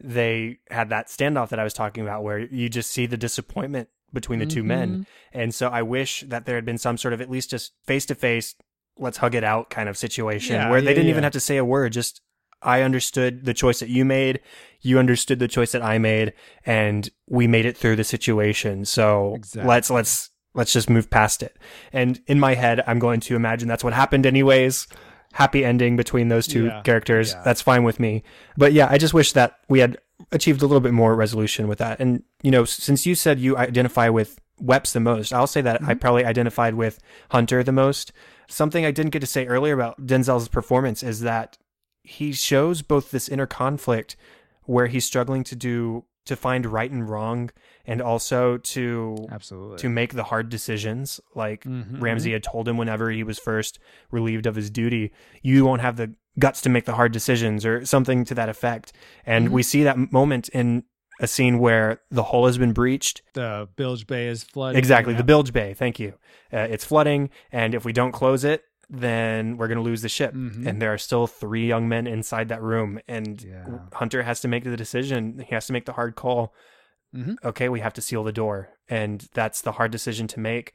Speaker 1: they had that standoff that I was talking about, where you just see the disappointment between the two
Speaker 2: Mm-hmm.
Speaker 1: men. And so I wish that there had been some sort of at least just face to face, let's hug it out kind of situation
Speaker 2: Yeah,
Speaker 1: where they
Speaker 2: yeah,
Speaker 1: didn't even have to say a word. Just I understood the choice that you made, you understood the choice that I made, and we made it through the situation. So
Speaker 2: Exactly.
Speaker 1: let's let's let's just move past it. And in my head, I'm going to imagine that's what happened anyways. Happy ending between those two
Speaker 2: Yeah,
Speaker 1: characters.
Speaker 2: yeah.
Speaker 1: That's fine with me. But yeah, I just wish that we had achieved a little bit more resolution with that. And you know, since you said you identify with Weps the most, I'll say that
Speaker 2: Mm-hmm.
Speaker 1: I probably identified with Hunter the most. Something I didn't get to say earlier about Denzel's performance is that he shows both this inner conflict where he's struggling to do to find right and wrong and also to
Speaker 2: Absolutely.
Speaker 1: to make the hard decisions like
Speaker 2: Mhm,
Speaker 1: Ramsey had told him whenever he was first relieved of his duty you won't have the guts to make the hard decisions or something to that effect and
Speaker 2: Mhm.
Speaker 1: we see that moment in a scene where the hull has been breached
Speaker 2: the Bilge Bay is flooded.
Speaker 1: exactly
Speaker 2: yeah.
Speaker 1: the bilge bay thank you uh, it's flooding and if we don't close it then we're going to lose the ship
Speaker 2: Mhm.
Speaker 1: and there are still three young men inside that room and
Speaker 2: Yeah.
Speaker 1: hunter has to make the decision he has to make the hard call
Speaker 2: Mhm.
Speaker 1: okay we have to seal the door and that's the hard decision to make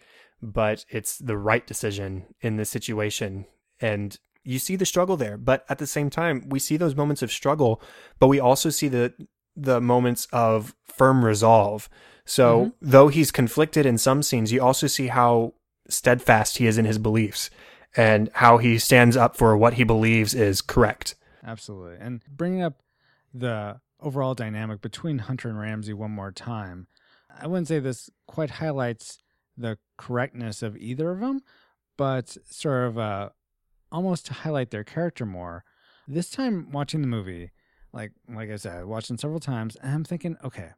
Speaker 1: but it's the right decision in this situation and you see the struggle there but at the same time we see those moments of struggle but we also see the the moments of firm resolve so
Speaker 2: Mhm.
Speaker 1: though he's conflicted in some scenes you also see how steadfast he is in his beliefs and how he stands up for what he believes is correct
Speaker 2: Absolutely. And bringing up the overall dynamic between Hunter and Ramsey one more time, I wouldn't say this quite highlights the correctness of either of them, but sort of uh, almost to highlight their character more. This time watching the movie, like like I said, I watched several times, and I'm thinking, okay,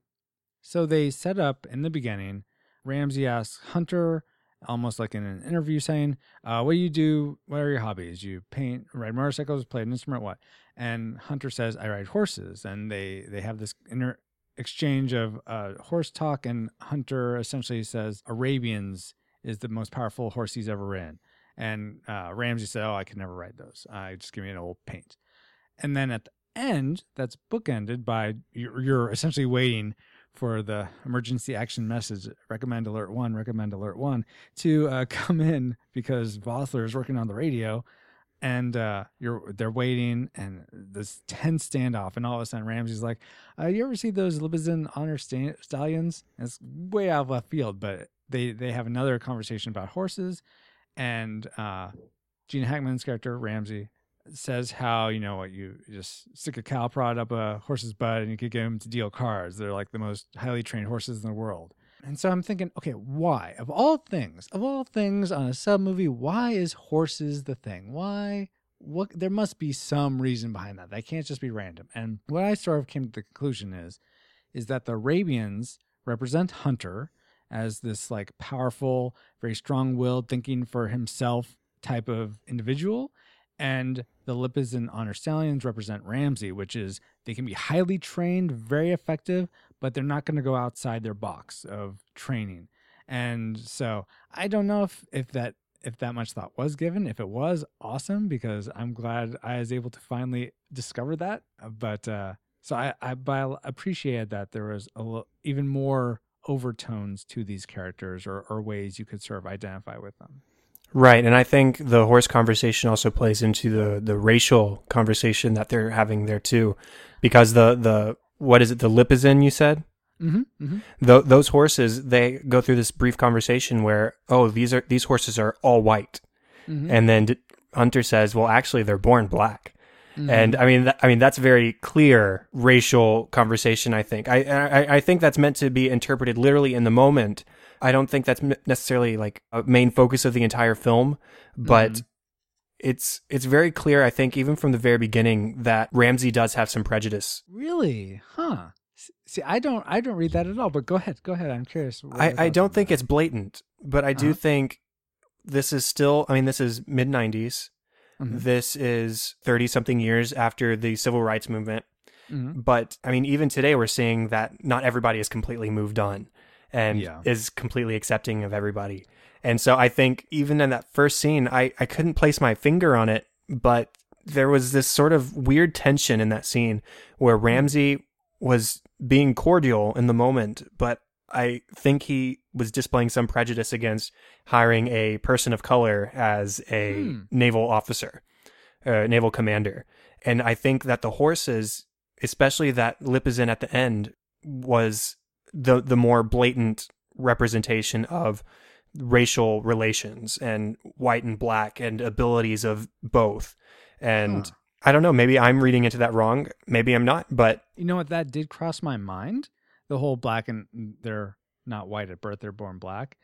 Speaker 2: So they set up in the beginning. Ramsey asks Hunter, almost like in an interview, saying, uh, "What do you do? What are your hobbies? You paint, ride motorcycles, play an instrument, what?" And Hunter says, "I ride horses." And they they have this inner exchange of uh, horse talk, and Hunter essentially says, "Arabians is the most powerful horse he's ever ridden." And uh, Ramsey said, "Oh, I could never ride those. Uh, just give me an old paint." And then at the end, that's bookended by you're, you're essentially waiting for the emergency action message recommend alert one recommend alert one to uh, come in because Vossler is working on the radio and uh, you're they're waiting and this tense standoff and all of a sudden Ramsey's like uh, you ever see those Lipizzaner sta- stallions? And it's way out of left field but they they have another conversation about horses and uh, Gene Hackman's character Ramsey says how you know what you just stick a cow prod up a horse's butt and you could get him to deal cards. They're like the most highly trained horses in the world. And so I'm thinking, okay, why of all things, of all things on a sub movie, why is horses the thing? Why? What? There must be some reason behind that. That can't just be random. And what I sort of came to the conclusion is, is that the Arabians represent Hunter as this like powerful, very strong-willed, thinking for himself type of individual and the Lipizzaner stallions represent Ramsey, which is they can be highly trained, very effective, but they're not going to go outside their box of training. And so I don't know if, if that if that much thought was given. If it was, awesome, because I'm glad I was able to finally discover that. But uh, so I, I, I appreciated that there was a little, even more overtones to these characters or, or ways you could sort of identify with them.
Speaker 1: Right, and I think the horse conversation also plays into the the racial conversation that they're having there too, because the the what is it the Lipizzan you said?
Speaker 2: Mm-hmm, mm-hmm.
Speaker 1: Th- those horses they go through this brief conversation where oh these are these horses are all white,
Speaker 2: Mm-hmm.
Speaker 1: and then D- Hunter says well actually they're born black,
Speaker 2: Mm-hmm.
Speaker 1: and I mean th- I mean that's very clear racial conversation. I think I, I I think that's meant to be interpreted literally in the moment. I don't think that's necessarily like a main focus of the entire film, but
Speaker 2: Mhm.
Speaker 1: it's it's very clear. I think even from the very beginning that Ramsey does have some prejudice.
Speaker 2: Really? Huh. See, I don't I don't read that at all, but go ahead. Go ahead. I'm curious.
Speaker 1: I, I don't think
Speaker 2: that.
Speaker 1: it's blatant, but I do
Speaker 2: Uh-huh.
Speaker 1: think this is still. I mean, this is mid '90s.
Speaker 2: Mhm.
Speaker 1: This is thirty something years after the civil rights movement.
Speaker 2: Mhm.
Speaker 1: But I mean, even today, we're seeing that not everybody is completely moved on and
Speaker 2: Yeah.
Speaker 1: is completely accepting of everybody. And so I think even in that first scene, I, I couldn't place my finger on it, but there was this sort of weird tension in that scene where Ramsey was being cordial in the moment, but I think he was displaying some prejudice against hiring a person of color as a
Speaker 2: Hmm.
Speaker 1: naval officer, uh, naval commander. And I think that the horses, especially that Lipizzan at the end, was the the more blatant representation of racial relations and white and black and abilities of both. And
Speaker 2: Huh.
Speaker 1: I don't know, maybe I'm reading into that wrong. Maybe I'm not, but
Speaker 2: You know what? That did cross my mind. The whole black and they're not white at birth; they're born black.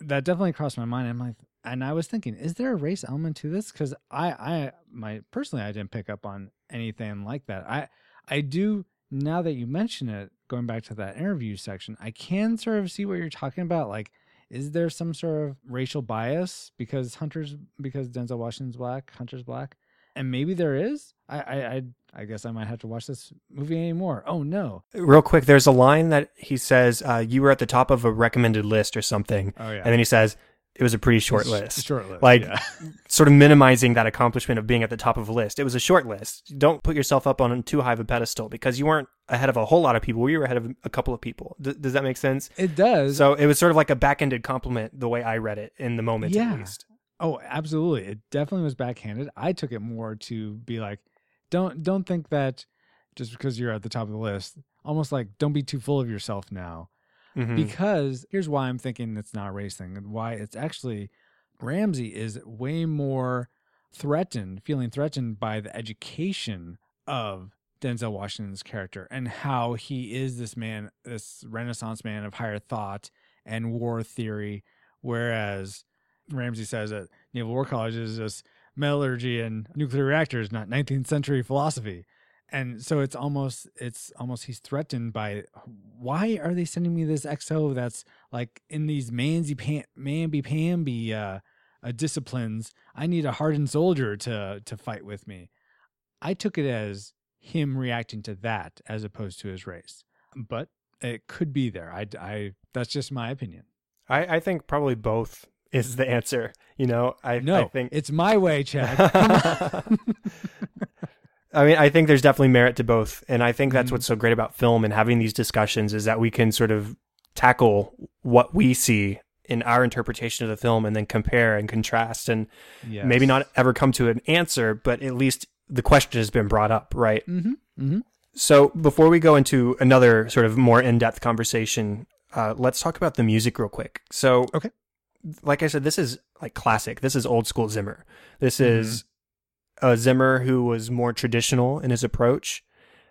Speaker 2: That definitely crossed my mind. I'm like, and I was thinking, is there a race element to this? Because I, I, my personally, I didn't pick up on anything like that. I, I do now that you mention it. Going back to that interview section, I can sort of see what you're talking about. Like, is there some sort of racial bias because Hunter's because Denzel Washington's black, Hunter's black? and maybe there is. I, I, I, I guess I might have to watch this movie anymore. Oh no!
Speaker 1: real quick, there's a line that he says, uh, you were at the top of a recommended list or something.
Speaker 2: Oh yeah,
Speaker 1: And then he says, it was a pretty short list.
Speaker 2: Short list.
Speaker 1: Like,
Speaker 2: yeah.
Speaker 1: Sort of minimizing that accomplishment of being at the top of a list. It was a short list. Don't put yourself up on too high of a pedestal because you weren't ahead of a whole lot of people. You were ahead of a couple of people. D- does that make sense?
Speaker 2: it does.
Speaker 1: So it was sort of like a back-ended compliment the way I read it in the moment
Speaker 2: Yeah.
Speaker 1: at least.
Speaker 2: Oh, absolutely. It definitely was backhanded. I took it more to be like, don't don't think that just because you're at the top of the list, almost like don't be too full of yourself now.
Speaker 1: Mhm.
Speaker 2: Because here's why I'm thinking it's not racing and why it's actually Ramsey is way more threatened, feeling threatened by the education of Denzel Washington's character and how he is this man, this renaissance man of higher thought and war theory, whereas Ramsey says that Naval War College is just metallurgy and nuclear reactors, not 19th century philosophy. And so it's almost it's almost he's threatened by why are they sending me this XO that's like in these mansy pam mamby pamby uh, uh disciplines I need a hardened soldier to to fight with me. I took it as him reacting to that as opposed to his race, but it could be there. I, I that's just my opinion.
Speaker 1: I, I think probably both is the answer. You know, I
Speaker 2: No,
Speaker 1: I think
Speaker 2: it's my way, Chad.
Speaker 1: I mean, I think there's definitely merit to both, and I think that's
Speaker 2: Mhm.
Speaker 1: what's so great about film and having these discussions is that we can sort of tackle what we see in our interpretation of the film, and then compare and contrast, and
Speaker 2: Yes.
Speaker 1: maybe not ever come to an answer, but at least the question has been brought up, right?
Speaker 2: Mm-hmm. Mm-hmm.
Speaker 1: So before we go into another sort of more in-depth conversation, uh, let's talk about the music real quick. So,
Speaker 2: Okay.
Speaker 1: like I said, this is like classic. This is old school Zimmer. This is a Zimmer who was more traditional in his approach.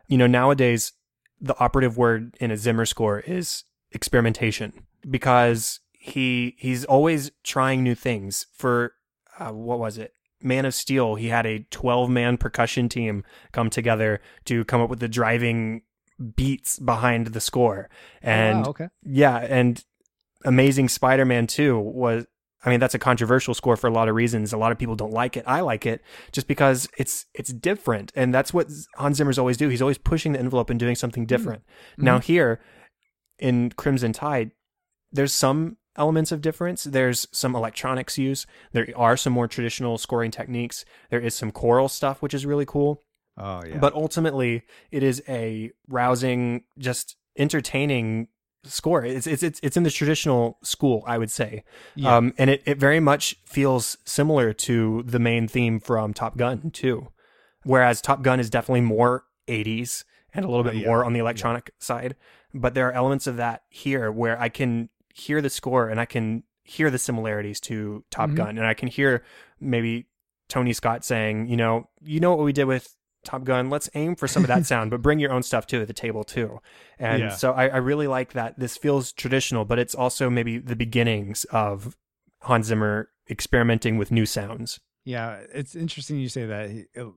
Speaker 1: You know, nowadays the operative word in a Zimmer score is experimentation because he he's always trying new things. For uh, what was it? Man of Steel, he had a 12 man percussion team come together to come up with the driving beats behind the score. And
Speaker 2: Oh, okay.
Speaker 1: yeah, and Amazing Spider-Man 2 was I mean that's a controversial score for a lot of reasons. A lot of people don't like it. I like it just because it's it's different and that's what Hans Zimmer's always do. He's always pushing the envelope and doing something mm-hmm. different. Mm-hmm. Now here in Crimson Tide there's some elements of difference. There's some electronics use. There are some more traditional scoring techniques. There is some choral stuff which is really cool.
Speaker 2: Oh yeah.
Speaker 1: But ultimately, it is a rousing, just entertaining score. It's it's it's, it's in the traditional school, I would say,
Speaker 2: Yeah.
Speaker 1: um, and it, it very much feels similar to the main theme from Top Gun too. Whereas Top Gun is definitely more 80s and a little bit
Speaker 2: Uh, yeah.
Speaker 1: more on the electronic side, but there are elements of that here where I can hear the score and I can hear the similarities to Top
Speaker 2: Mhm.
Speaker 1: Gun, and I can hear maybe Tony Scott saying, you know, you know what we did with Top Gun. Let's aim for some of that sound, but bring your own stuff to the table too. And
Speaker 2: Yeah.
Speaker 1: so I, I really like that. This feels traditional, but it's also maybe the beginnings of Hans Zimmer experimenting with new sounds.
Speaker 2: Yeah, it's interesting you say that. He, it-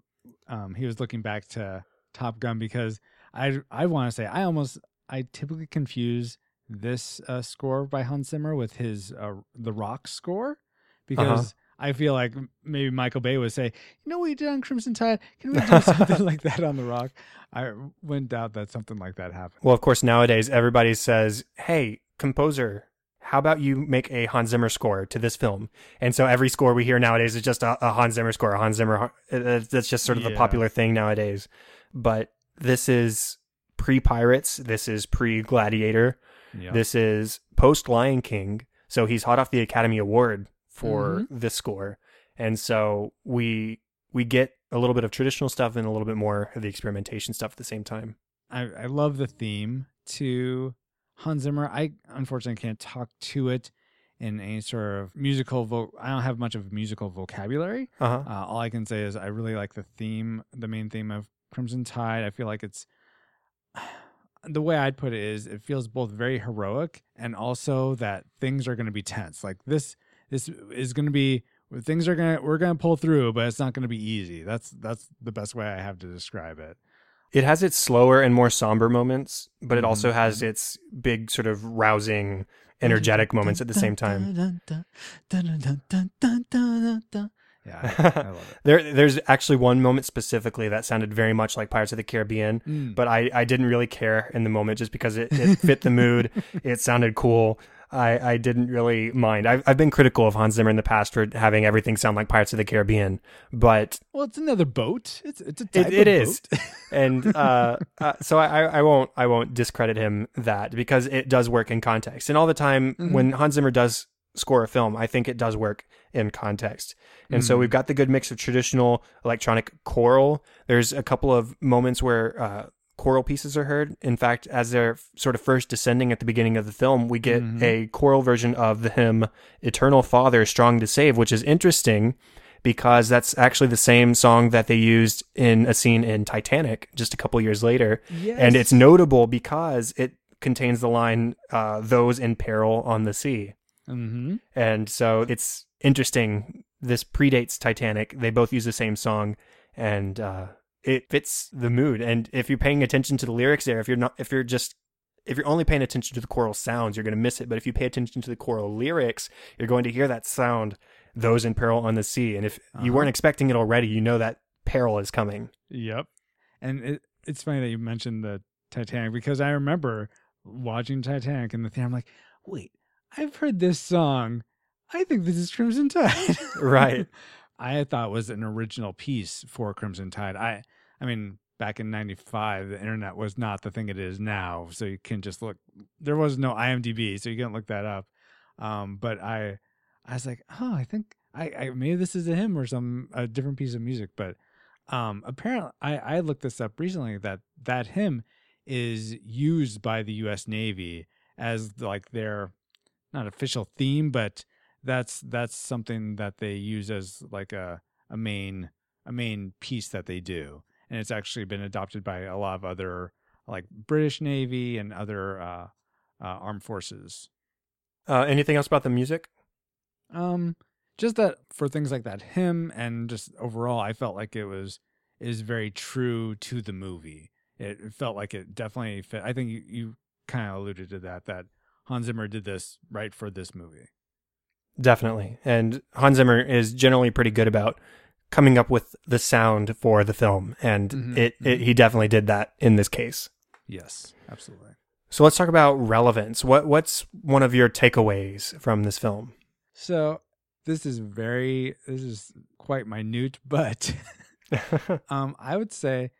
Speaker 2: um, he was looking back to Top Gun because I I want to say I almost I typically confuse this uh, score by Hans Zimmer with his uh, the Rock score because I feel like maybe Michael Bay would say, you know, what we did on Crimson Tide. Can we do something like that on the Rock? I wouldn't doubt that something like that happened.
Speaker 1: Well, of course, nowadays everybody says, "Hey, composer, how about you make a Hans Zimmer score to this film?" And so every score we hear nowadays is just a, a Hans Zimmer score. A Hans Zimmer. uh, That's just sort of the popular thing nowadays. But this is pre Pirates. This is pre Gladiator.
Speaker 2: Yeah.
Speaker 1: This is post Lion King. So he's hot off the Academy Award for
Speaker 2: Mm-hmm.
Speaker 1: this score. And so we we get a little bit of traditional stuff and a little bit more of the experimentation stuff at the same time.
Speaker 2: I, I love the theme to Hans Zimmer. I unfortunately can't talk to it in any sort of musical. Vo- I don't have much of musical vocabulary.
Speaker 1: Uh-huh.
Speaker 2: Uh, all I can say is I really like the theme, the main theme of Crimson Tide. I feel like it's the way I'd put it is it feels both very heroic and also that things are going to be tense. Like this, this is going to be things are gonna we're gonna pull through, but it's not going to be easy. That's that's the best way I have to describe it.
Speaker 1: It has its slower and more somber moments, but it also
Speaker 2: Mhm.
Speaker 1: has its big sort of rousing, energetic moments at the same time.
Speaker 2: Yeah, I, I love it.
Speaker 1: There, there's actually one moment specifically that sounded very much like Pirates of the Caribbean,
Speaker 2: Mm.
Speaker 1: but I, I didn't really care in the moment just because it, it fit the mood. It sounded cool. I, I didn't really mind. I've, I've been critical of Hans Zimmer in the past for having everything sound like Pirates of the Caribbean, but
Speaker 2: Well, it's another boat. It's it's a type
Speaker 1: it, it is, and uh, uh, so I, I won't I won't discredit him that because it does work in context, and all the time
Speaker 2: Mhm.
Speaker 1: when Hans Zimmer does score a film, I think it does work in context, and so
Speaker 2: Mhm.
Speaker 1: we've got the good mix of traditional electronic choral. There's a couple of moments where. Uh, choral pieces are heard in fact as they're sort of first descending at the beginning of the film we get
Speaker 2: Mhm.
Speaker 1: a choral version of the hymn eternal father strong to save which is interesting because that's actually the same song that they used in a scene in Titanic just a couple years later. And it's notable because it contains the line, uh, those in peril on the sea.
Speaker 2: Mm-hmm.
Speaker 1: And so it's interesting. This predates Titanic. They both use the same song. And uh, it fits the mood. And if you're paying attention to the lyrics there, if you're not, if you're just if you're only paying attention to the choral sounds, you're going to miss it. But if you pay attention to the choral lyrics, you're going to hear that sound, those in peril on the sea. And if uh-huh. you weren't expecting it already, you know that peril is coming.
Speaker 2: Yep. And it, it's funny that you mentioned the Titanic because I remember watching Titanic and the thing, I'm like, wait, I've heard this song. I think this is Crimson Tide.
Speaker 1: right.
Speaker 2: I thought was an original piece for Crimson Tide. I I mean, back in 95 the internet was not the thing it is now so you can just look there was no imdb so you can't look that up. Um, but i i was like oh i think I, I maybe this is a hymn or some a different piece of music but um apparently i i looked this up recently that that hymn is used by the us navy as like their not official theme but that's that's something that they use as like a a main a main piece that they do and it's actually been adopted by a lot of other like British Navy and other uh, uh, armed forces.
Speaker 1: Uh, anything else about the music?
Speaker 2: Um, just that for things like that hymn and just overall, I felt like it was is very true to the movie. It felt like it definitely fit. I think you, you kind of alluded to that that Hans Zimmer did this right for this movie.
Speaker 1: Definitely, and Hans Zimmer is generally pretty good about coming up with the sound for the film, and mm-hmm, it, mm-hmm. it he definitely did that in this case.
Speaker 2: Yes, absolutely.
Speaker 1: So let's talk about relevance. What what's one of your takeaways from this film?
Speaker 2: So this is very this is quite minute, but um, I would say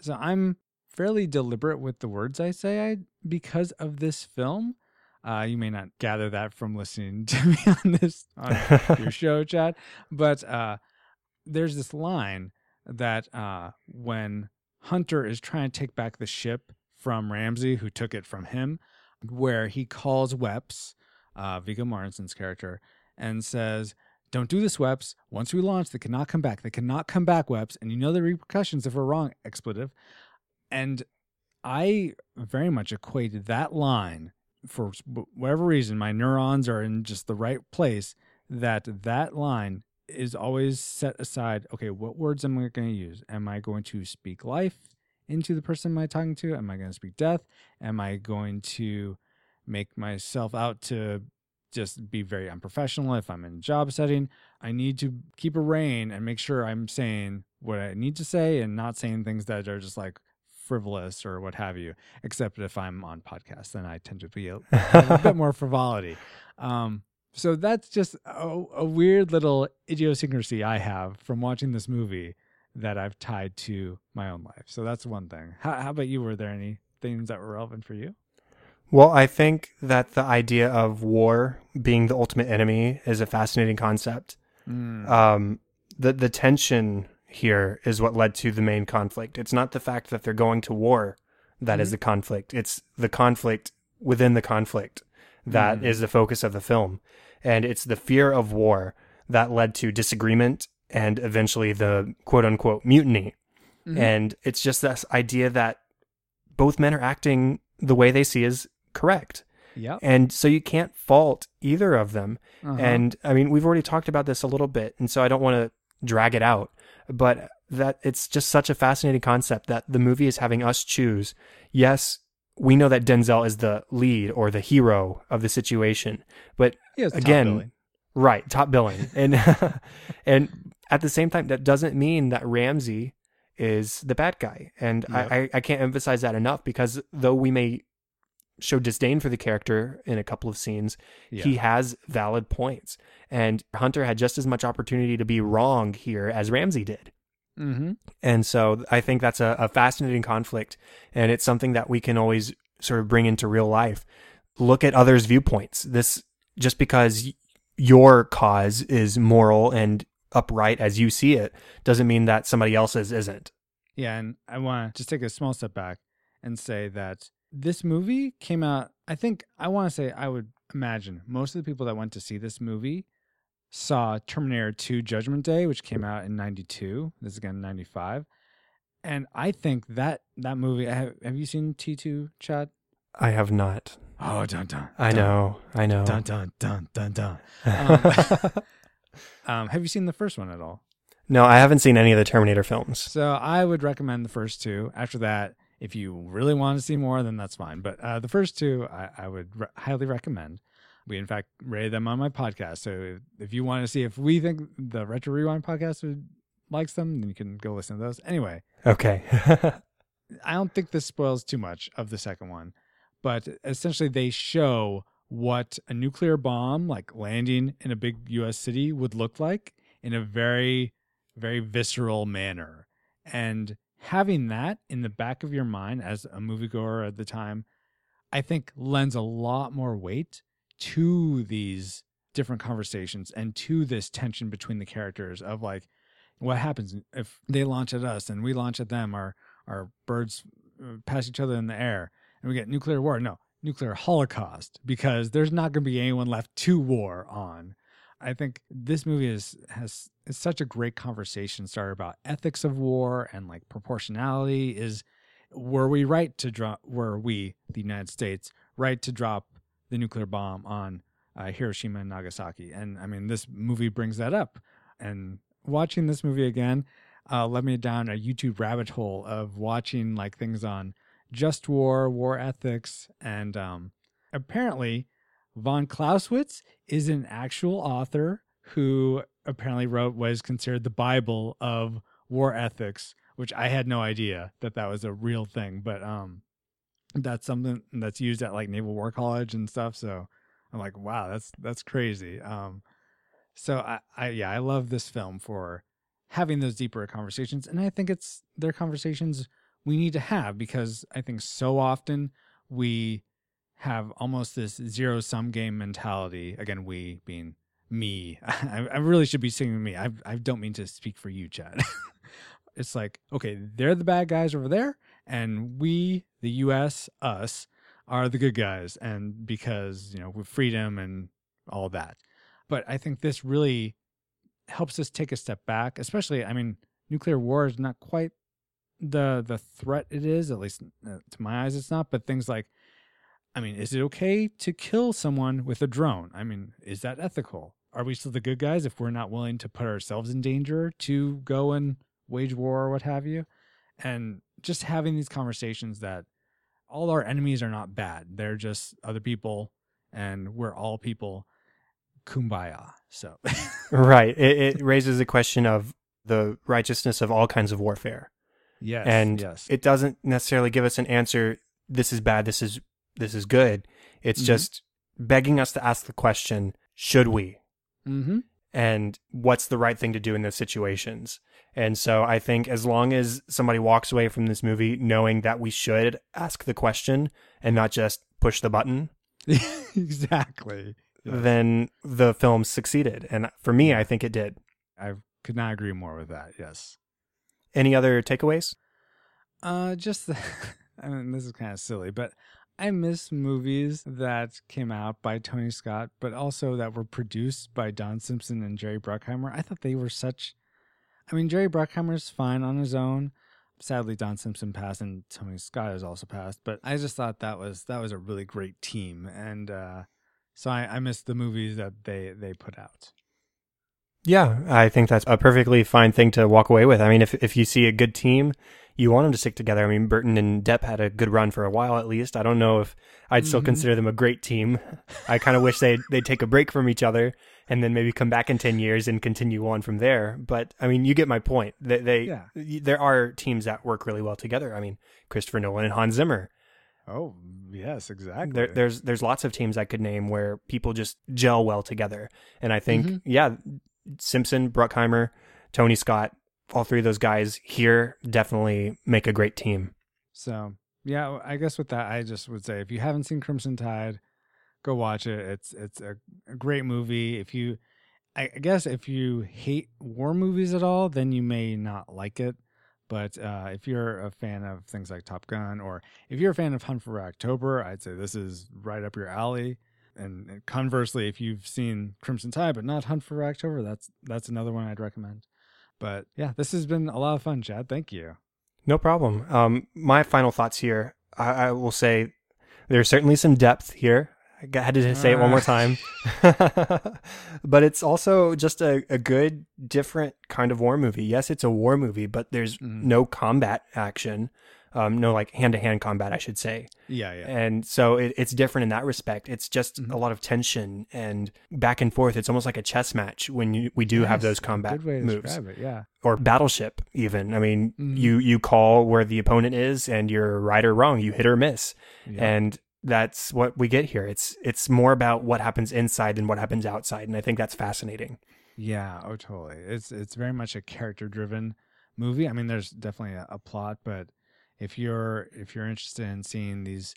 Speaker 2: so. I'm fairly deliberate with the words I say I because of this film. Uh, you may not gather that from listening to me on this on your show, Chad, but uh, there's this line that uh, when Hunter is trying to take back the ship from Ramsey, who took it from him, where he calls Weps, uh, Viggo Mortensen's character, and says, Don't do this, Weps. Once we launch, they cannot come back. They cannot come back, Weps. And you know the repercussions if we're wrong, expletive. And I very much equated that line for whatever reason. My neurons are in just the right place. That that line is always set aside okay what words am i going to use? Am i going to speak life into the person am i talking to? Am i going to speak death? Am i going to make myself out to just be very unprofessional if i'm in a job setting? I need to keep a rein and make sure i'm saying what i need to say and not saying things that are just like frivolous or what have you except if i'm on podcast then i tend to be a, a bit more frivolity. Um, so that's just a, a, weird little idiosyncrasy I have from watching this movie that I've tied to my own life. So that's one thing. How, how about you? Were there any things that were relevant for you?
Speaker 1: Well, I think that the idea of war being the ultimate enemy is a fascinating concept. Mm. Um, the the tension here is what led to the main conflict. It's not the fact that they're going to war that mm-hmm. is the conflict. It's the conflict within the conflict that mm. is the focus of the film. And it's the fear of war that led to disagreement and eventually the quote unquote mutiny. Mm-hmm. And it's just this idea that both men are acting the way they see is correct.
Speaker 2: Yeah.
Speaker 1: And so you can't fault either of them. Uh-huh. And I mean, we've already talked about this a little bit, and so I don't want to drag it out, but that it's just such a fascinating concept that the movie is having us choose. Yes, we know that Denzel is the lead or the hero of the situation, but again, right, top billing, and and at the same time, that doesn't mean that Ramsey is the bad guy, and. I, I can't emphasize that enough because though we may show disdain for the character in a couple of scenes, yeah. he has valid points, and Hunter had just as much opportunity to be wrong here as Ramsey did.
Speaker 2: Mm-hmm.
Speaker 1: And so I think that's a, a fascinating conflict, and it's something that we can always sort of bring into real life. Look at others' viewpoints. This just because your cause is moral and upright as you see it doesn't mean that somebody else's isn't.
Speaker 2: Yeah, and I want to just take a small step back and say that this movie came out. I think I want to say I would imagine most of the people that went to see this movie saw Terminator 2 Judgment Day, which came out in 92. This is again 95. And I think that that movie, have, have you seen T2, Chad?
Speaker 1: I have not.
Speaker 2: Oh, dun dun.
Speaker 1: I dun, know. I know.
Speaker 2: Dun dun dun dun dun. Um, um, have you seen the first one at all?
Speaker 1: No, I haven't seen any of the Terminator films.
Speaker 2: So I would recommend the first two. After that, if you really want to see more, then that's fine. But uh, the first two, I, I would re- highly recommend. We, in fact, rated them on my podcast. So if, if you want to see if we think the Retro Rewind podcast would, likes them, then you can go listen to those. Anyway,
Speaker 1: Okay.
Speaker 2: I don't think this spoils too much of the second one, but essentially they show what a nuclear bomb, like landing in a big US city, would look like in a very, very visceral manner. And having that in the back of your mind as a moviegoer at the time, I think lends a lot more weight to these different conversations and to this tension between the characters of like, what happens if they launch at us and we launch at them? Our our birds uh, pass each other in the air and we get nuclear war. No, nuclear holocaust because there's not going to be anyone left to war on. I think this movie is has is such a great conversation starter about ethics of war and like proportionality. Is were we right to drop? Were we the United States right to drop the nuclear bomb on uh, Hiroshima and Nagasaki? And I mean, this movie brings that up. And watching this movie again uh, led me down a YouTube rabbit hole of watching like things on just war, war ethics, and um, apparently von Clausewitz is an actual author who apparently wrote what is considered the Bible of war ethics, which I had no idea that that was a real thing, but um, that's something that's used at like Naval War College and stuff. So I'm like, wow, that's that's crazy. Um, so I, I yeah, I love this film for having those deeper conversations, and I think it's their conversations we need to have because I think so often we have almost this zero sum game mentality. Again, we being me. I, I really should be saying me. I I don't mean to speak for you, Chad. it's like okay, they're the bad guys over there, and we, the U.S., us, are the good guys, and because you know with freedom and all that. But I think this really helps us take a step back, especially. I mean, nuclear war is not quite the the threat it is, at least uh, to my eyes, it's not. But things like, I mean, is it okay to kill someone with a drone? I mean, is that ethical? Are we still the good guys if we're not willing to put ourselves in danger to go and wage war or what have you? And just having these conversations that all our enemies are not bad; they're just other people, and we're all people. Kumbaya. So,
Speaker 1: right. It, it raises the question of the righteousness of all kinds of warfare.
Speaker 2: yes,
Speaker 1: and
Speaker 2: yes,
Speaker 1: it doesn't necessarily give us an answer this is bad this is this is good it's
Speaker 2: Mhm.
Speaker 1: just begging us to ask the question should we
Speaker 2: mm-hmm.
Speaker 1: And what's the right thing to do in those situations and so i think as long as somebody walks away from this movie knowing that we should ask the question and not just push the button
Speaker 2: exactly.
Speaker 1: Then the film succeeded and for me i think it did
Speaker 2: I could not agree more with that. Yes.
Speaker 1: any other takeaways
Speaker 2: Uh, just the, I mean, this is kind of silly, but I miss movies that came out by Tony Scott, but also that were produced by Don Simpson and Jerry Bruckheimer. I thought they were such. I mean, Jerry Bruckheimer's fine on his own. Sadly, Don Simpson passed, and Tony Scott has also passed. But I just thought that was that was a really great team, and uh, so I, I miss the movies that they they put out.
Speaker 1: Yeah, I think that's a perfectly fine thing to walk away with. I mean, if if you see a good team, you want them to stick together. I mean, Burton and Depp had a good run for a while at least. I don't know if I'd still
Speaker 2: Mhm.
Speaker 1: consider them a great team. I kind of wish they they'd take a break from each other and then maybe come back in 10 years and continue on from there. But I mean, you get my point. They, they
Speaker 2: Yeah.
Speaker 1: there are teams that work really well together. I mean, Christopher Nolan and Hans Zimmer.
Speaker 2: Oh yes, exactly.
Speaker 1: There, there's there's lots of teams I could name where people just gel well together, and I think
Speaker 2: Mhm.
Speaker 1: yeah, Simpson, Bruckheimer, Tony Scott, all three of those guys here definitely make a great team.
Speaker 2: So yeah, I guess with that, I just would say if you haven't seen Crimson Tide, go watch it. It's it's a, a great movie. If you, I guess if you hate war movies at all, then you may not like it. But uh, if you're a fan of things like Top Gun, or if you're a fan of Hunt for October, I'd say this is right up your alley. And conversely, if you've seen Crimson Tide but not Hunt for October, that's that's another one I'd recommend. But yeah, this has been a lot of fun, Chad. Thank you.
Speaker 1: No problem. Um, my final thoughts here. I, I will say there's certainly some depth here. I had to say it one more time. but it's also just a, a good, different kind of war movie. Yes, it's a war movie, but there's
Speaker 2: Mhm.
Speaker 1: no combat action. Um, no, like hand to hand combat, I should say.
Speaker 2: Yeah, yeah.
Speaker 1: And so it, it's different in that respect. It's just
Speaker 2: Mhm.
Speaker 1: a lot of tension and back and forth. It's almost like a chess match when you, we do have those combat
Speaker 2: Good way to
Speaker 1: moves
Speaker 2: describe it. Yeah.
Speaker 1: or battleship even. I mean,
Speaker 2: Mhm.
Speaker 1: you, you call where the opponent is and you're right or wrong. You hit or miss.
Speaker 2: yeah.
Speaker 1: And that's what we get here. It's, it's more about what happens inside than what happens outside. And I think that's fascinating.
Speaker 2: Yeah, oh totally. It's it's very much a character driven movie. I mean, there's definitely a, a plot, but if you're if you're interested in seeing these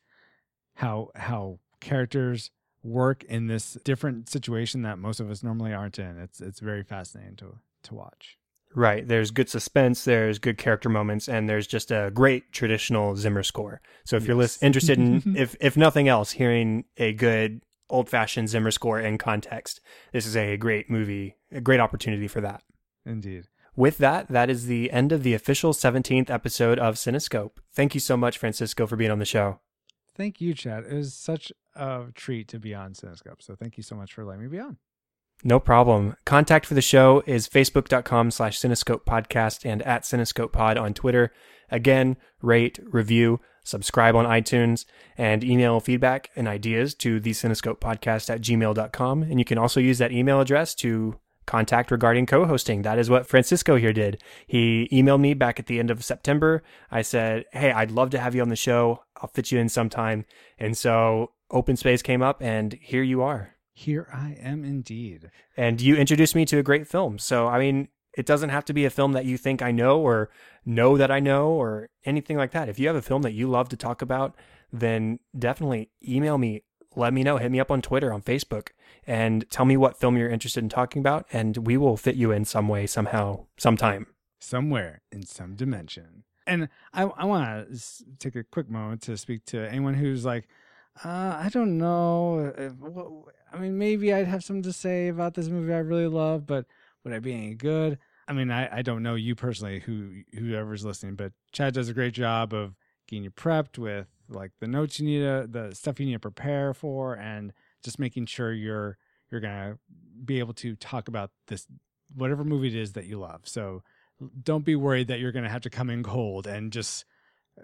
Speaker 2: how how characters work in this different situation that most of us normally aren't in, it's it's very fascinating to to watch.
Speaker 1: Right. There's good suspense, there's good character moments, and there's just a great traditional Zimmer score. So if you're lis-
Speaker 2: Yes.
Speaker 1: interested in, if if nothing else, hearing a good old fashioned Zimmer score in context, this is a great movie, a great opportunity for that.
Speaker 2: Indeed.
Speaker 1: With that, that is the end of the official 17th episode of Cinescope. Thank you so much, Francisco, for being on the show.
Speaker 2: Thank you, Chad. It was such a treat to be on Cinescope. So thank you so much for letting me be on.
Speaker 1: No problem. Contact for the show is facebook.com slash cinescope podcast and at cinescope pod on Twitter. Again, rate, review, subscribe on iTunes, and email feedback and ideas to the cinescope podcast at gmail.com. And you can also use that email address to contact regarding co-hosting. That is what Francisco here did. He emailed me back at the end of September. I said, Hey, I'd love to have you on the show. I'll fit you in sometime. And so open space came up and here you are
Speaker 2: Here I am indeed.
Speaker 1: and you introduced me to a great film. So, I mean, it doesn't have to be a film that you think I know or know that I know or anything like that. If you have a film that you love to talk about, then definitely email me. Let me know. Hit me up on Twitter, on Facebook, and tell me what film you're interested in talking about, and we will fit you in some way, somehow, sometime.
Speaker 2: somewhere in some dimension. And I, I want to take a quick moment to speak to anyone who's like, uh, I don't know. If, wh- I mean, maybe I'd have something to say about this movie I really love, but would I be any good? I mean, I, I don't know you personally, who whoever's listening, but Chad does a great job of getting you prepped with like the notes you need to, the stuff you need to prepare for, and just making sure you're you're gonna be able to talk about this whatever movie it is that you love. So don't be worried that you're to have to come in cold and just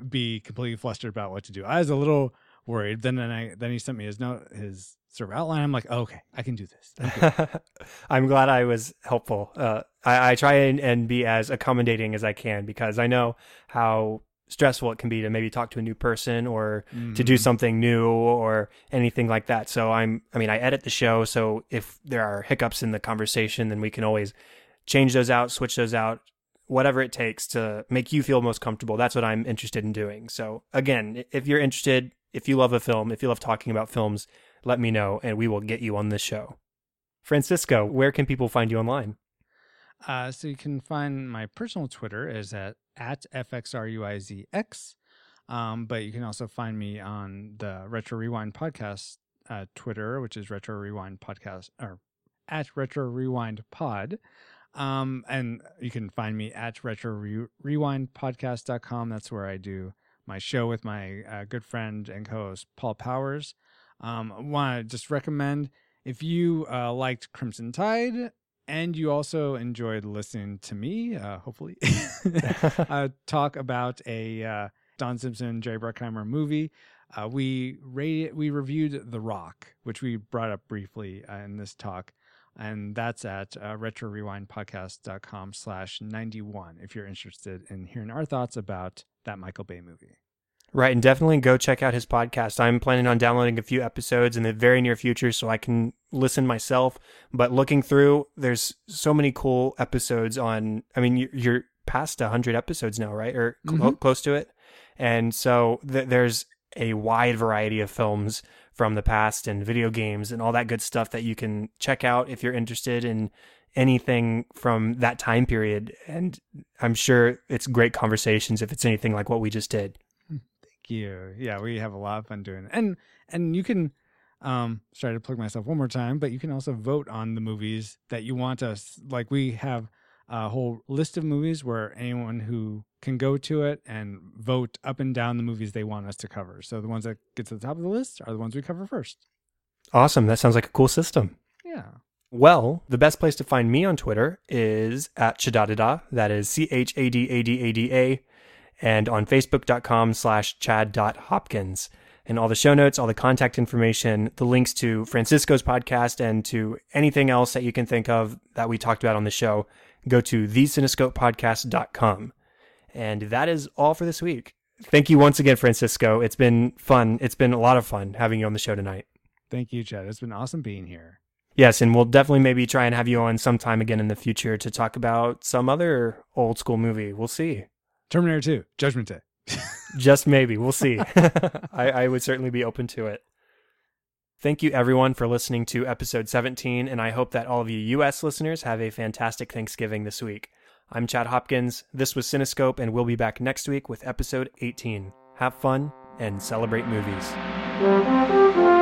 Speaker 2: be completely flustered about what to do. I was a little worried. Then then I then he sent me his note his sort of outline. I'm like, oh, okay, I can do this. I'm.
Speaker 1: I'm glad I was helpful. Uh, I, I try and, and be as accommodating as I can because I know how stressful it can be to maybe talk to a new person or to do
Speaker 2: Mhm.
Speaker 1: something new or anything like that. So I'm, I mean, I edit the show. So if there are hiccups in the conversation, then we can always change those out, switch those out, whatever it takes to make you feel most comfortable. That's what I'm interested in doing. So again, if you're interested, if you love a film, if you love talking about films, let me know and we will get you on this show. Francisco, where can people find you online?
Speaker 2: Uh, so you can find my personal Twitter is at at fxruizx, um, but you can also find me on the Retro Rewind podcast uh, Twitter, which is Retro Rewind podcast or at Retro Rewind Pod. Um, and you can find me at retro Re- rewind podcast.com. That's where I do my show with my uh, good friend and co-host Paul Powers. Um, I want to just recommend if you uh, liked Crimson Tide and you also enjoyed listening to me, uh, hopefully, uh, talk about a uh, Don Simpson, Jerry Bruckheimer movie. Uh, we rated, we reviewed The Rock, which we brought up briefly uh, in this talk, and that's at uh, retrorewindpodcast.com slash 91 if you're interested in hearing our thoughts about that Michael Bay movie.
Speaker 1: Right, and definitely go check out his podcast. I'm planning on downloading a few episodes in the very near future so I can listen myself. But looking through, there's so many cool episodes on. I mean, you- you're past 100 episodes now, right? Or cl-
Speaker 2: Mhm.
Speaker 1: close to it. And so th- there's a wide variety of films from the past and video games and all that good stuff that you can check out if you're interested in anything from that time period. And I'm sure it's great conversations if it's anything like what we just did.
Speaker 2: You. Yeah, we have a lot of fun doing it. And and you can um sorry to plug myself one more time, but you can also vote on the movies that you want us like we have a whole list of movies where anyone who can go to it and vote up and down the movies they want us to cover. So the ones that get to the top of the list are the ones we cover first.
Speaker 1: Awesome. That sounds like a cool system.
Speaker 2: Yeah.
Speaker 1: Well, the best place to find me on Twitter is at Chadadada. That is C H A D A D A D A. And on Facebook.com slash Chad.Hopkins. And all the show notes, all the contact information, the links to Francisco's podcast and to anything else that you can think of that we talked about on the show, go to thecinescopepodcast.com. And that is all for this week. Thank you once again, Francisco. It's been fun. It's been a lot of fun having you on the show tonight.
Speaker 2: Thank you, Chad. It's been awesome being here.
Speaker 1: Yes, and we'll definitely maybe try and have you on sometime again in the future to talk about some other old school movie. We'll see.
Speaker 2: Terminator 2, Judgment Day.
Speaker 1: Just maybe. We'll see. I, I would certainly be open to it. Thank you, everyone, for listening to episode 17, and I hope that all of you U.S. listeners have a fantastic Thanksgiving this week. I'm Chad Hopkins. This was Cinescope, and we'll be back next week with episode 18. Have fun and celebrate movies.